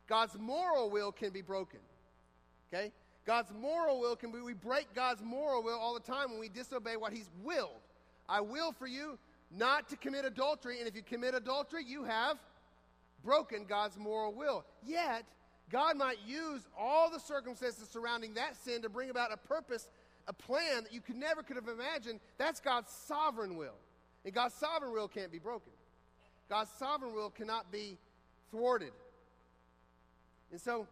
B: God's moral will can be broken. Okay? God's moral will can be, we break God's moral will all the time when we disobey what He's willed. I will for you not to commit adultery, and if you commit adultery, you have broken God's moral will. Yet, God might use all the circumstances surrounding that sin to bring about a purpose, a plan that you could never could have imagined. That's God's sovereign will. And God's sovereign will can't be broken. God's sovereign will cannot be thwarted. And so,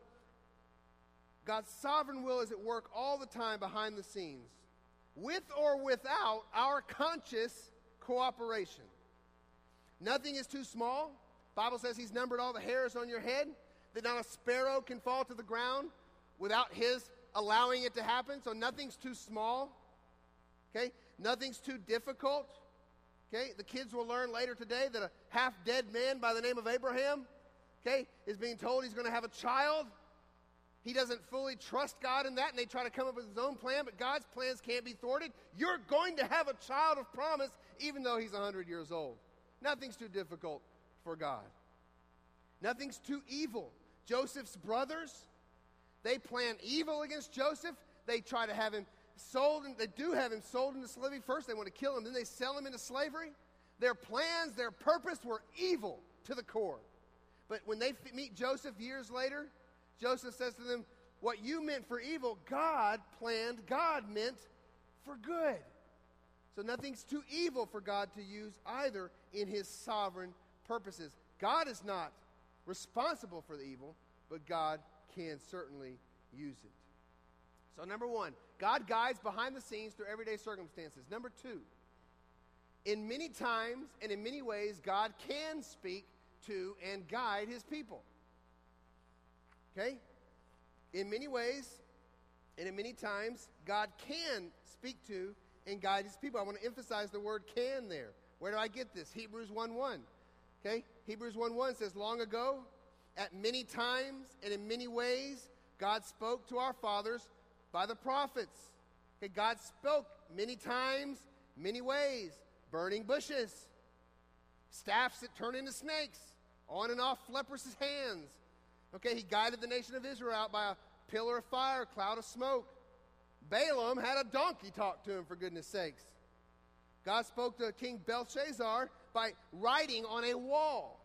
B: God's sovereign will is at work all the time behind the scenes, with or without our conscious cooperation. Nothing is too small. Bible says he's numbered all the hairs on your head, that not a sparrow can fall to the ground without his allowing it to happen. So nothing's too small. Okay? Nothing's too difficult. Okay? The kids will learn later today that a half dead man by the name of Abraham, okay, is being told he's going to have a child. He doesn't fully trust God in that, and they try to come up with his own plan, but God's plans can't be thwarted. You're going to have a child of promise, even though he's 100 years old. Nothing's too difficult for God. Nothing's too evil. Joseph's brothers, they plan evil against Joseph. They try to have him sold, and they do have him sold into slavery. First, they want to kill him, then they sell him into slavery. Their plans, their purpose were evil to the core. But when they meet Joseph years later, Joseph says to them, What you meant for evil, God planned, God meant for good. So nothing's too evil for God to use either in his sovereign purposes. God is not responsible for the evil, but God can certainly use it. So, number one, God guides behind the scenes through everyday circumstances. Number two, in many times and in many ways, God can speak to and guide his people. Okay? In many ways and in many times, God can speak to and guide his people. I want to emphasize the word can there. Where do I get this? Hebrews 1 1. Okay? Hebrews 1 1 says, Long ago, at many times and in many ways, God spoke to our fathers by the prophets. Okay, God spoke many times, many ways. Burning bushes, staffs that turn into snakes, on and off leprous hands, Okay, he guided the nation of Israel out by a pillar of fire, cloud of smoke. Balaam had a donkey talk to him, for goodness sakes. God spoke to King Belshazzar by writing on a wall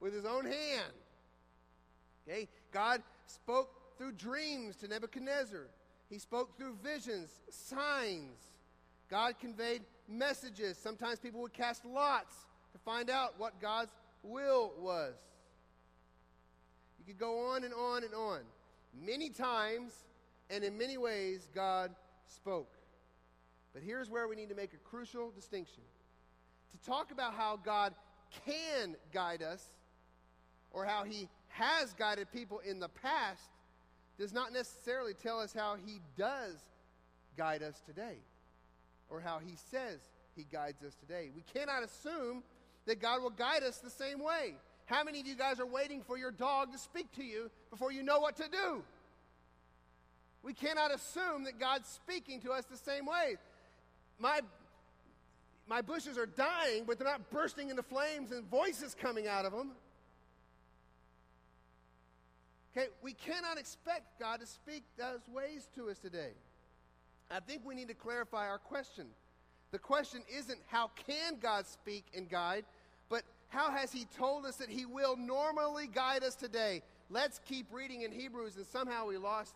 B: with his own hand. Okay, God spoke through dreams to Nebuchadnezzar. He spoke through visions, signs. God conveyed messages. Sometimes people would cast lots to find out what God's will was. Could go on and on and on. Many times and in many ways, God spoke. But here's where we need to make a crucial distinction. To talk about how God can guide us or how he has guided people in the past does not necessarily tell us how he does guide us today or how he says he guides us today. We cannot assume that God will guide us the same way. How many of you guys are waiting for your dog to speak to you before you know what to do? We cannot assume that God's speaking to us the same way. My, my bushes are dying, but they're not bursting into flames and voices coming out of them. Okay, we cannot expect God to speak those ways to us today. I think we need to clarify our question. The question isn't how can God speak and guide, how has He told us that He will normally guide us today? Let's keep reading in Hebrews, and somehow we lost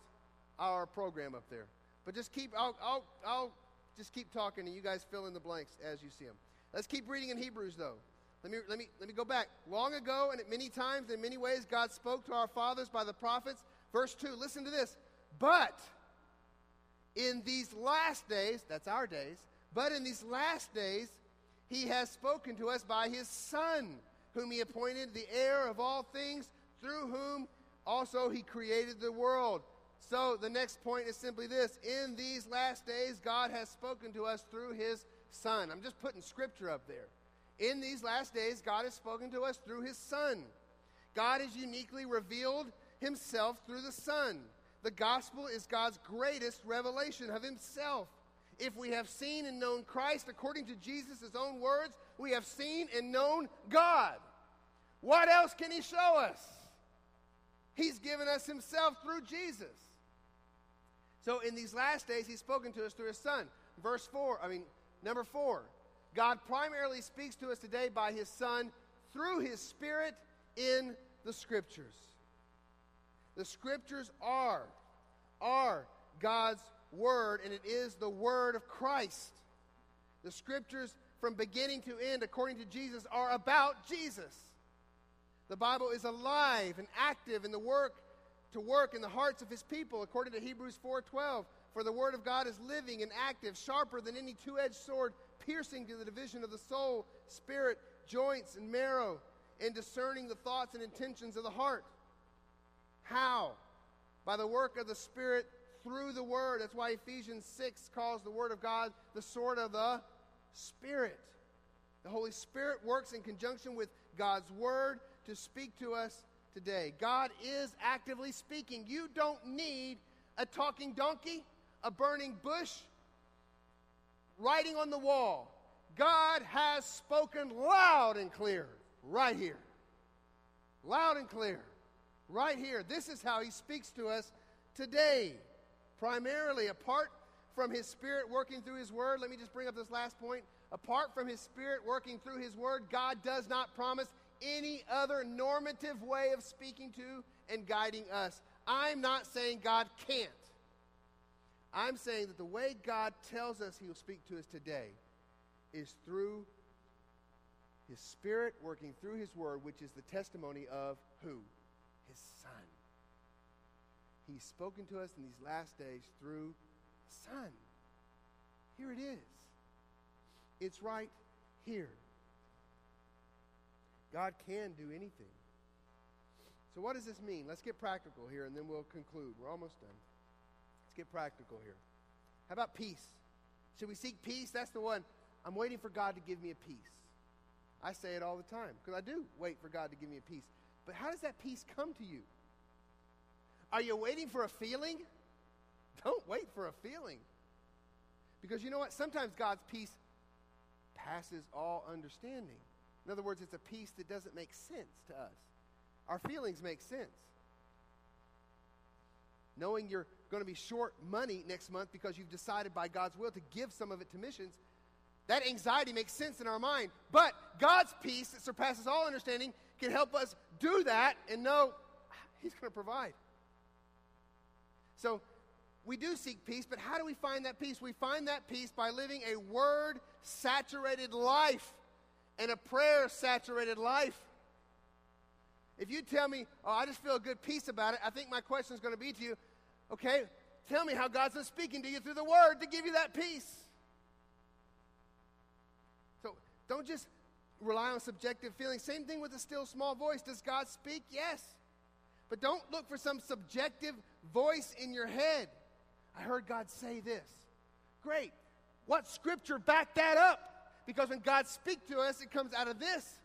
B: our program up there. But just keep, I'll, I'll, I'll just keep talking, and you guys fill in the blanks as you see them. Let's keep reading in Hebrews, though. Let me, let, me, let me go back. Long ago, and at many times, in many ways, God spoke to our fathers by the prophets. Verse 2, listen to this. But in these last days, that's our days, but in these last days, he has spoken to us by his Son, whom he appointed the heir of all things, through whom also he created the world. So the next point is simply this In these last days, God has spoken to us through his Son. I'm just putting scripture up there. In these last days, God has spoken to us through his Son. God has uniquely revealed himself through the Son. The gospel is God's greatest revelation of himself. If we have seen and known Christ according to Jesus' own words, we have seen and known God. What else can he show us? He's given us himself through Jesus. So in these last days, he's spoken to us through his son. Verse 4, I mean, number 4. God primarily speaks to us today by his son through his spirit in the scriptures. The scriptures are are God's word and it is the word of Christ. The scriptures from beginning to end according to Jesus are about Jesus. The Bible is alive and active in the work to work in the hearts of his people according to Hebrews 4:12 for the word of God is living and active sharper than any two-edged sword piercing to the division of the soul spirit joints and marrow and discerning the thoughts and intentions of the heart how by the work of the spirit through the word that's why Ephesians 6 calls the word of God the sword of the spirit the holy spirit works in conjunction with God's word to speak to us today. God is actively speaking. You don't need a talking donkey, a burning bush, writing on the wall. God has spoken loud and clear right here. Loud and clear right here. This is how He speaks to us today. Primarily, apart from His Spirit working through His Word, let me just bring up this last point. Apart from His Spirit working through His Word, God does not promise any other normative way of speaking to and guiding us. I'm not saying God can't. I'm saying that the way God tells us He will speak to us today is through His Spirit working through His Word, which is the testimony of who? His Son. He's spoken to us in these last days through the Son. Here it is. It's right here. God can do anything. So, what does this mean? Let's get practical here and then we'll conclude. We're almost done. Let's get practical here. How about peace? Should we seek peace? That's the one. I'm waiting for God to give me a peace. I say it all the time because I do wait for God to give me a peace. But how does that peace come to you? Are you waiting for a feeling? Don't wait for a feeling. Because you know what? Sometimes God's peace passes all understanding. In other words, it's a peace that doesn't make sense to us. Our feelings make sense. Knowing you're going to be short money next month because you've decided by God's will to give some of it to missions, that anxiety makes sense in our mind. But God's peace that surpasses all understanding can help us do that and know He's going to provide. So we do seek peace, but how do we find that peace? We find that peace by living a word saturated life and a prayer saturated life. If you tell me, oh, I just feel a good peace about it, I think my question is going to be to you, okay, tell me how God's been speaking to you through the Word to give you that peace. So don't just rely on subjective feelings. Same thing with the still small voice. Does God speak? Yes. But don't look for some subjective voice in your head. I heard God say this. Great. What scripture backed that up? Because when God speaks to us, it comes out of this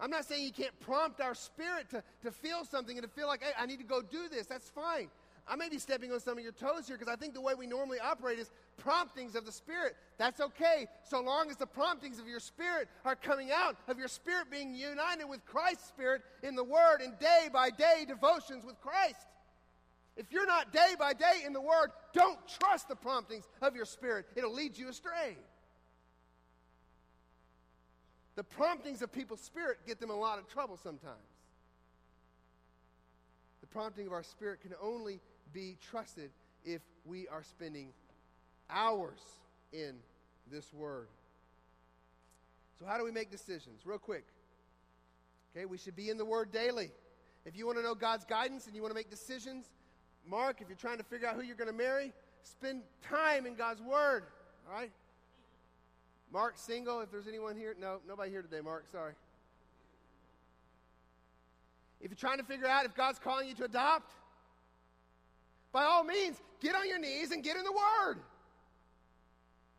B: I'm not saying you can't prompt our spirit to, to feel something and to feel like, hey, I need to go do this. That's fine. I may be stepping on some of your toes here because I think the way we normally operate is promptings of the Spirit. That's okay, so long as the promptings of your Spirit are coming out of your Spirit being united with Christ's Spirit in the Word and day by day devotions with Christ. If you're not day by day in the Word, don't trust the promptings of your Spirit, it'll lead you astray. The promptings of people's spirit get them a lot of trouble sometimes. The prompting of our spirit can only be trusted if we are spending hours in this word. So, how do we make decisions? Real quick. Okay, we should be in the word daily. If you want to know God's guidance and you want to make decisions, Mark, if you're trying to figure out who you're going to marry, spend time in God's word. All right? Mark, single, if there's anyone here. No, nobody here today, Mark. Sorry. If you're trying to figure out if God's calling you to adopt, by all means, get on your knees and get in the Word.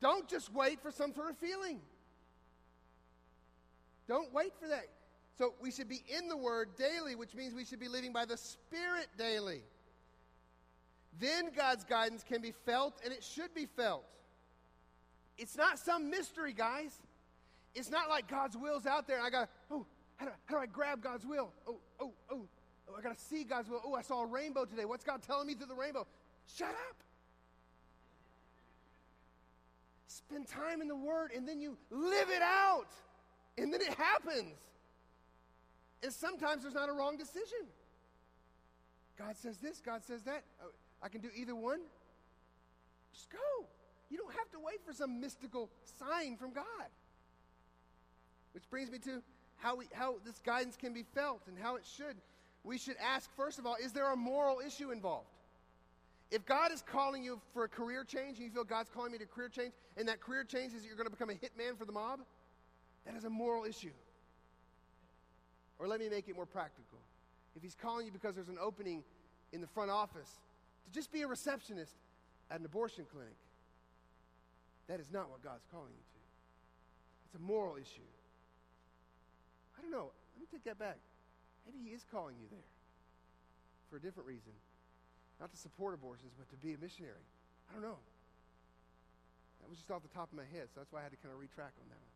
B: Don't just wait for some sort of feeling. Don't wait for that. So we should be in the Word daily, which means we should be living by the Spirit daily. Then God's guidance can be felt, and it should be felt. It's not some mystery, guys. It's not like God's will's out there, and I got, oh, how do, how do I grab God's will? Oh, oh, oh, Oh, I got to see God's will. Oh, I saw a rainbow today. What's God telling me through the rainbow? Shut up. Spend time in the Word and then you live it out. And then it happens. And sometimes there's not a wrong decision. God says this, God says that. Oh, I can do either one. Just go. You don't have to wait for some mystical sign from God. Which brings me to how, we, how this guidance can be felt and how it should we should ask, first of all, is there a moral issue involved? If God is calling you for a career change and you feel God's calling me to career change, and that career change is that you're going to become a hitman for the mob, that is a moral issue. Or let me make it more practical. If He's calling you because there's an opening in the front office to just be a receptionist at an abortion clinic, that is not what God's calling you to. It's a moral issue. I don't know. Let me take that back. Maybe He is calling you there for a different reason. Not to support abortions, but to be a missionary. I don't know. That was just off the top of my head, so that's why I had to kind of retrack on that one.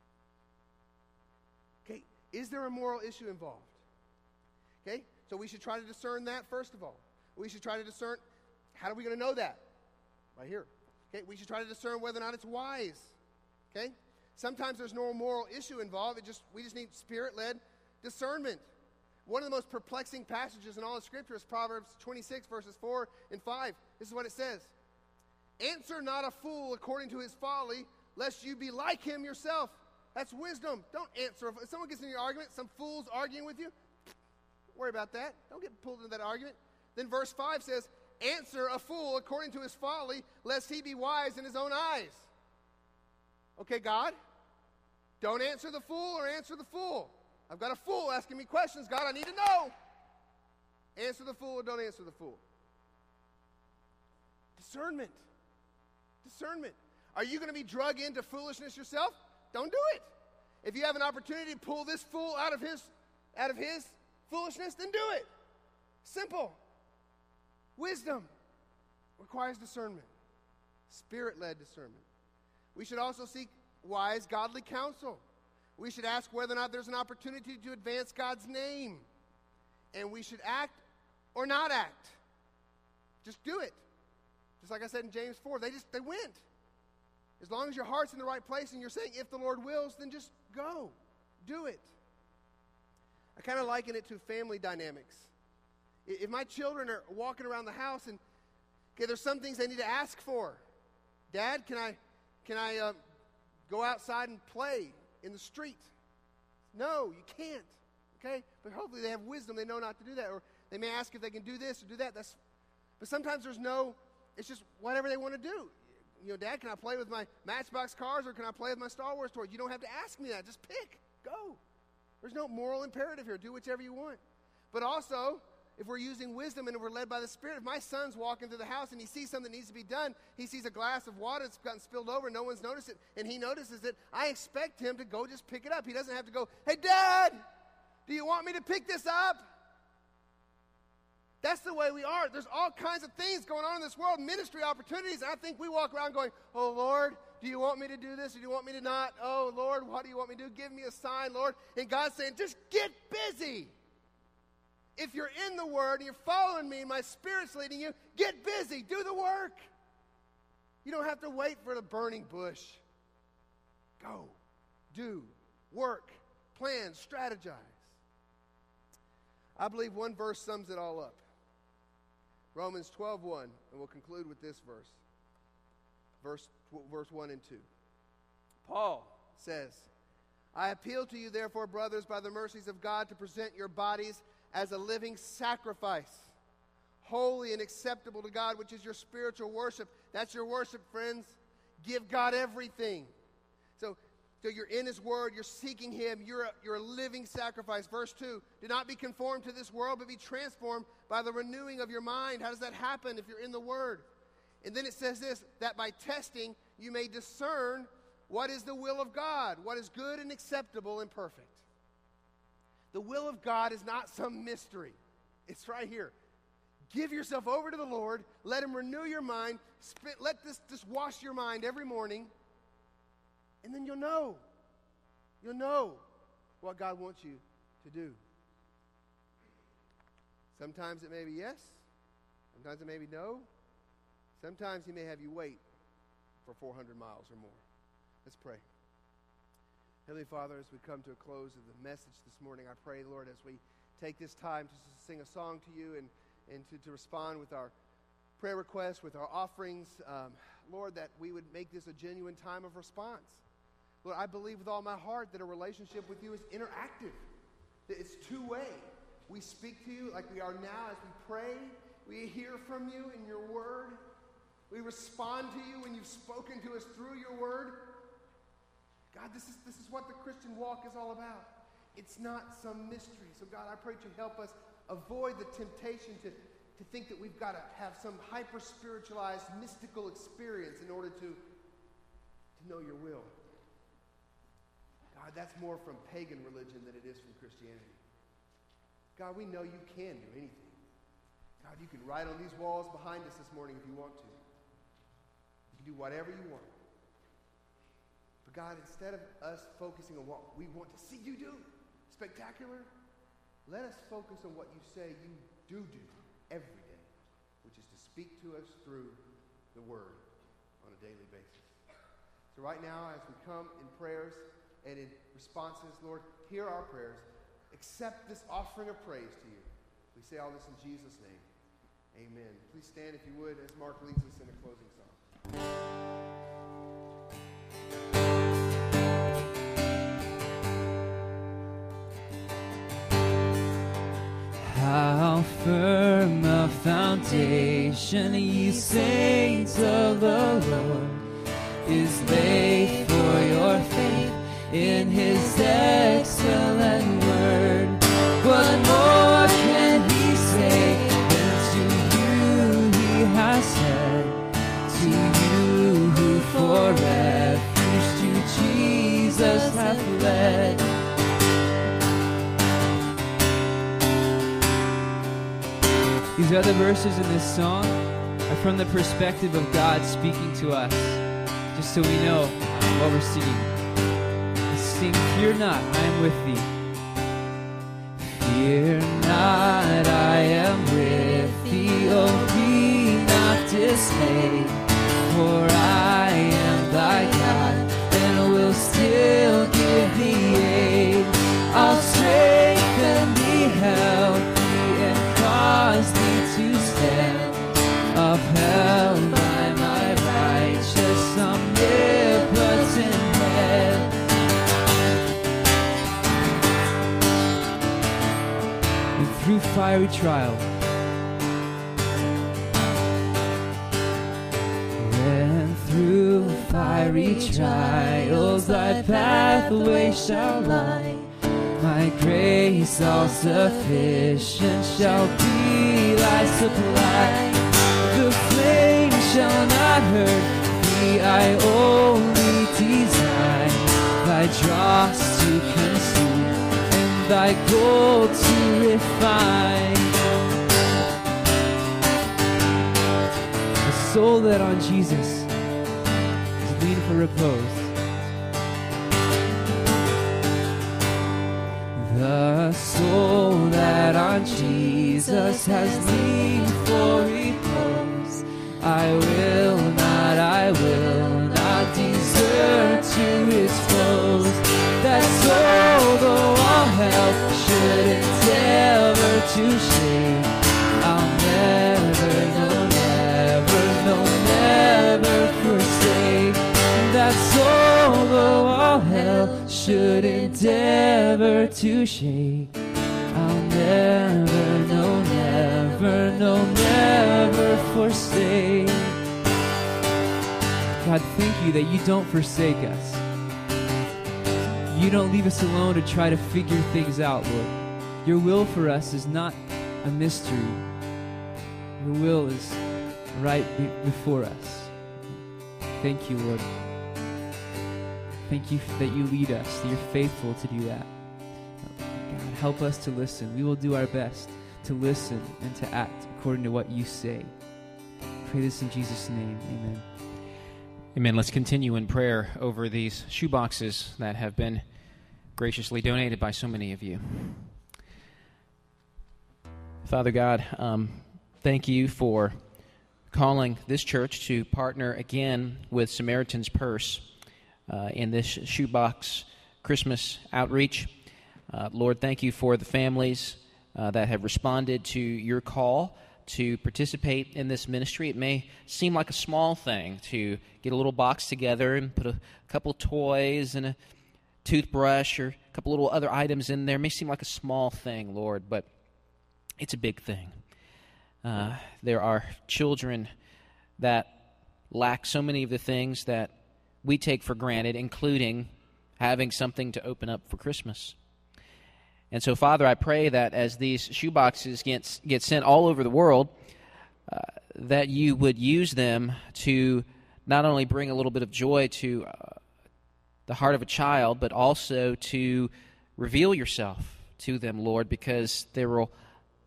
B: Okay, is there a moral issue involved? Okay, so we should try to discern that first of all. We should try to discern how are we going to know that? Right here. Okay, we should try to discern whether or not it's wise. Okay? Sometimes there's no moral issue involved. It just we just need spirit-led discernment. One of the most perplexing passages in all of Scripture is Proverbs 26, verses 4 and 5. This is what it says Answer not a fool according to his folly, lest you be like him yourself. That's wisdom. Don't answer. If someone gets in your argument, some fool's arguing with you, worry about that. Don't get pulled into that argument. Then verse 5 says, Answer a fool according to his folly, lest he be wise in his own eyes. Okay, God, don't answer the fool or answer the fool. I've got a fool asking me questions. God, I need to know. Answer the fool or don't answer the fool. Discernment. Discernment. Are you going to be drug into foolishness yourself? Don't do it. If you have an opportunity to pull this fool out of his out of his foolishness, then do it. Simple. Wisdom requires discernment. Spirit-led discernment. We should also seek wise godly counsel. We should ask whether or not there's an opportunity to advance God's name. And we should act or not act. Just do it. Just like I said in James 4, they just they went. As long as your heart's in the right place and you're saying, if the Lord wills, then just go. Do it. I kind of liken it to family dynamics. If my children are walking around the house and okay, there's some things they need to ask for. Dad, can I can I uh, go outside and play? In the street. No, you can't. Okay? But hopefully they have wisdom. They know not to do that. Or they may ask if they can do this or do that. That's, but sometimes there's no, it's just whatever they want to do. You know, Dad, can I play with my Matchbox cars or can I play with my Star Wars toys? You don't have to ask me that. Just pick. Go. There's no moral imperative here. Do whichever you want. But also, if we're using wisdom and we're led by the Spirit, if my son's walking through the house and he sees something that needs to be done, he sees a glass of water that's gotten spilled over, no one's noticed it, and he notices it, I expect him to go just pick it up. He doesn't have to go, hey, Dad, Do you want me to pick this up? That's the way we are. There's all kinds of things going on in this world, ministry opportunities. I think we walk around going, Oh Lord, do you want me to do this or do you want me to not? Oh Lord, what do you want me to do? Give me a sign, Lord. And God's saying, just get busy. If you're in the Word and you're following me, my Spirit's leading you, get busy. Do the work. You don't have to wait for the burning bush. Go, do, work, plan, strategize. I believe one verse sums it all up. Romans 12, 1, and we'll conclude with this verse. Verse, verse 1 and 2. Paul says, I appeal to you, therefore, brothers, by the mercies of God, to present your bodies as a living sacrifice, holy and acceptable to God, which is your spiritual worship. That's your worship, friends. Give God everything. So so you're in His Word, you're seeking Him, you're a, you're a living sacrifice. Verse 2 Do not be conformed to this world, but be transformed by the renewing of your mind. How does that happen if you're in the Word? And then it says this that by testing you may discern what is the will of God, what is good and acceptable and perfect. The will of God is not some mystery, it's right here. Give yourself over to the Lord, let Him renew your mind, let this just wash your mind every morning and then you'll know. You'll know what God wants you to do. Sometimes it may be yes, sometimes it may be no. Sometimes He may have you wait for 400 miles or more. Let's pray. Heavenly Father, as we come to a close of the message this morning, I pray, Lord, as we take this time to sing a song to you and, and to, to respond with our prayer requests, with our offerings, um, Lord, that we would make this a genuine time of response. Lord, I believe with all my heart that a relationship with you is interactive, that it's two way. We speak to you like we are now as we pray. We hear from you in your word. We respond to you when you've spoken to us through your word. God, this is, this is what the Christian walk is all about. It's not some mystery. So, God, I pray to help us avoid the temptation to, to think that we've got to have some hyper spiritualized, mystical experience in order to, to know your will. God, that's more from pagan religion than it is from Christianity. God, we know you can do anything. God, you can write on these walls behind us this morning if you want to. You can do whatever you want. God, instead of us focusing on what we want to see you do, spectacular, let us focus on what you say you do do every day, which is to speak to us through the word on a daily basis. So right now, as we come in prayers, and in responses, Lord, hear our prayers. Accept this offering of praise to you. We say all this in Jesus' name. Amen. Please stand if you would as Mark leads us in a closing song.
C: Firm a foundation, ye saints of the Lord, is laid for your faith in his excellent These other verses in this song are from the perspective of God speaking to us, just so we know what we're singing sing, Fear not, I am with thee. Fear not, I am with thee. Oh, be not dismayed, for I am thy God, and will still give thee aid. I'll fiery trial. When through fiery trials thy pathway shall lie, my grace all sufficient shall be thy supply. The flame shall not hurt thee, I only design thy dross to consume like gold to refine. A soul that on Jesus is lean for repose. The soul that on Jesus has leaned for repose. I will not, I will not desert to hell should endeavor to shake, I'll never, no, never, no, never forsake. That soul, though all hell should endeavor to shake, I'll never, no, never, no, never forsake. God, thank you that you don't forsake us. You don't leave us alone to try to figure things out, Lord. Your will for us is not a mystery. Your will is right be- before us. Thank you, Lord. Thank you that you lead us, that you're faithful to do that. God, help us to listen. We will do our best to listen and to act according to what you say. Pray this in Jesus' name. Amen.
A: Amen. Let's continue in prayer over these shoeboxes that have been graciously donated by so many of you. Father God, um, thank you for calling this church to partner again with Samaritan's Purse uh, in this shoebox Christmas outreach. Uh, Lord, thank you for the families uh, that have responded to your call to participate in this ministry. It may seem like a small thing to get a little box together and put a couple toys and a toothbrush or a couple little other items in there. It may seem like a small thing, Lord, but it's a big thing. Uh, there are children that lack so many of the things that we take for granted, including having something to open up for Christmas. And so, Father, I pray that as these shoeboxes get, get sent all over the world, uh, that you would use them to not only bring a little bit of joy to uh, the heart of a child, but also to reveal yourself to them, Lord, because there will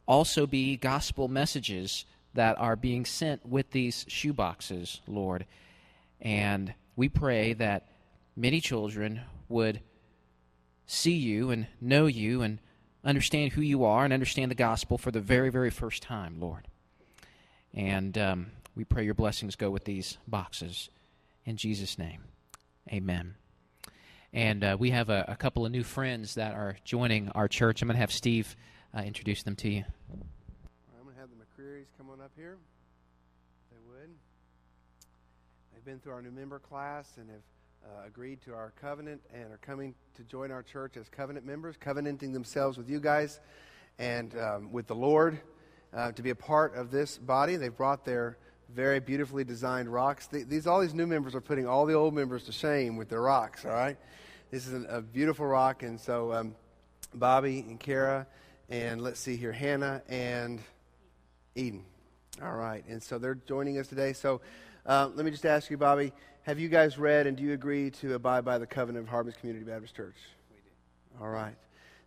A: also be gospel messages that are being sent with these shoeboxes, Lord. And we pray that many children would see you and know you and understand who you are and understand the gospel for the very, very first time, Lord. And um, we pray your blessings go with these boxes. In Jesus' name, amen. And uh, we have a, a, couple of new friends that are joining our church. I'm going to have Steve uh, introduce them to you.
B: I'm going to have the McCreary's come on up here. They would. They've been through our new member class and have uh, agreed to our covenant and are coming to join our church as covenant members, covenanting themselves with you guys and um, with the Lord uh, to be a part of this body. They've brought their very beautifully designed rocks. these all these new members are putting all the old members to shame with their rocks. All right, this is an, a beautiful rock, and so um, Bobby and Kara, and let's see here, Hannah and Eden. All right, and so they're joining us today. So uh, let me just ask you, Bobby, have you guys read and do you agree to abide by the covenant of Harvest Community Baptist Church? We do. All right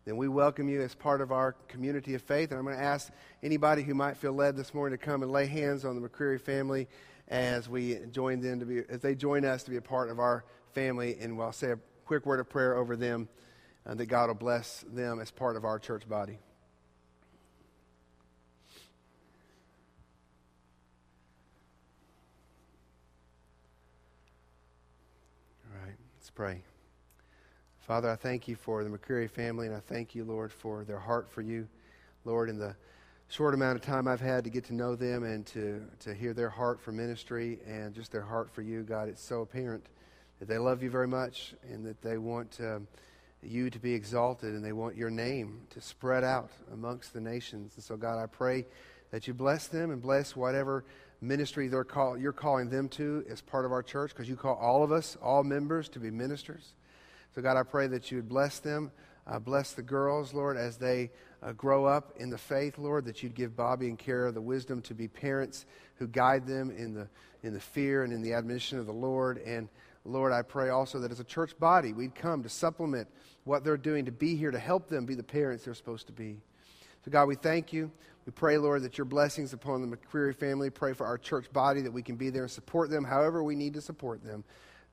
B: then we welcome you as part of our community of faith. And I'm going to ask anybody who might feel led this morning to come and lay hands on the McCreary family as we join them to be, as they join us to be a part of our family. And I'll say a quick word of prayer over them, uh, that God will bless them as part of our church body. All right, let's pray. Father, I thank you for the McCreary family, and I thank you, Lord, for their heart for you. Lord, in the short amount of time I've had to get to know them and to, to hear their heart for ministry and just their heart for you, God, it's so apparent that they love you very much and that they want um, you to be exalted and they want your name to spread out amongst the nations. And so, God, I pray that you bless them and bless whatever ministry they're call, you're calling them to as part of our church because you call all of us, all members, to be ministers. So, God, I pray that you would bless them. Uh, bless the girls, Lord, as they uh, grow up in the faith, Lord, that you'd give Bobby and Kara the wisdom to be parents who guide them in the, in the fear and in the admonition of the Lord. And Lord, I pray also that as a church body, we'd come to supplement what they're doing, to be here, to help them be the parents they're supposed to be. So, God, we thank you. We pray, Lord, that your blessings upon the McCreary family. Pray for our church body that we can be there and support them however we need to support them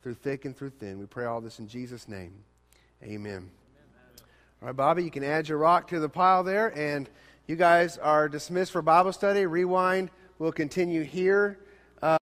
B: through thick and through thin. We pray all this in Jesus' name. Amen. All right, Bobby, you can add your rock to the pile there, and you guys are dismissed for Bible study. Rewind We'll continue here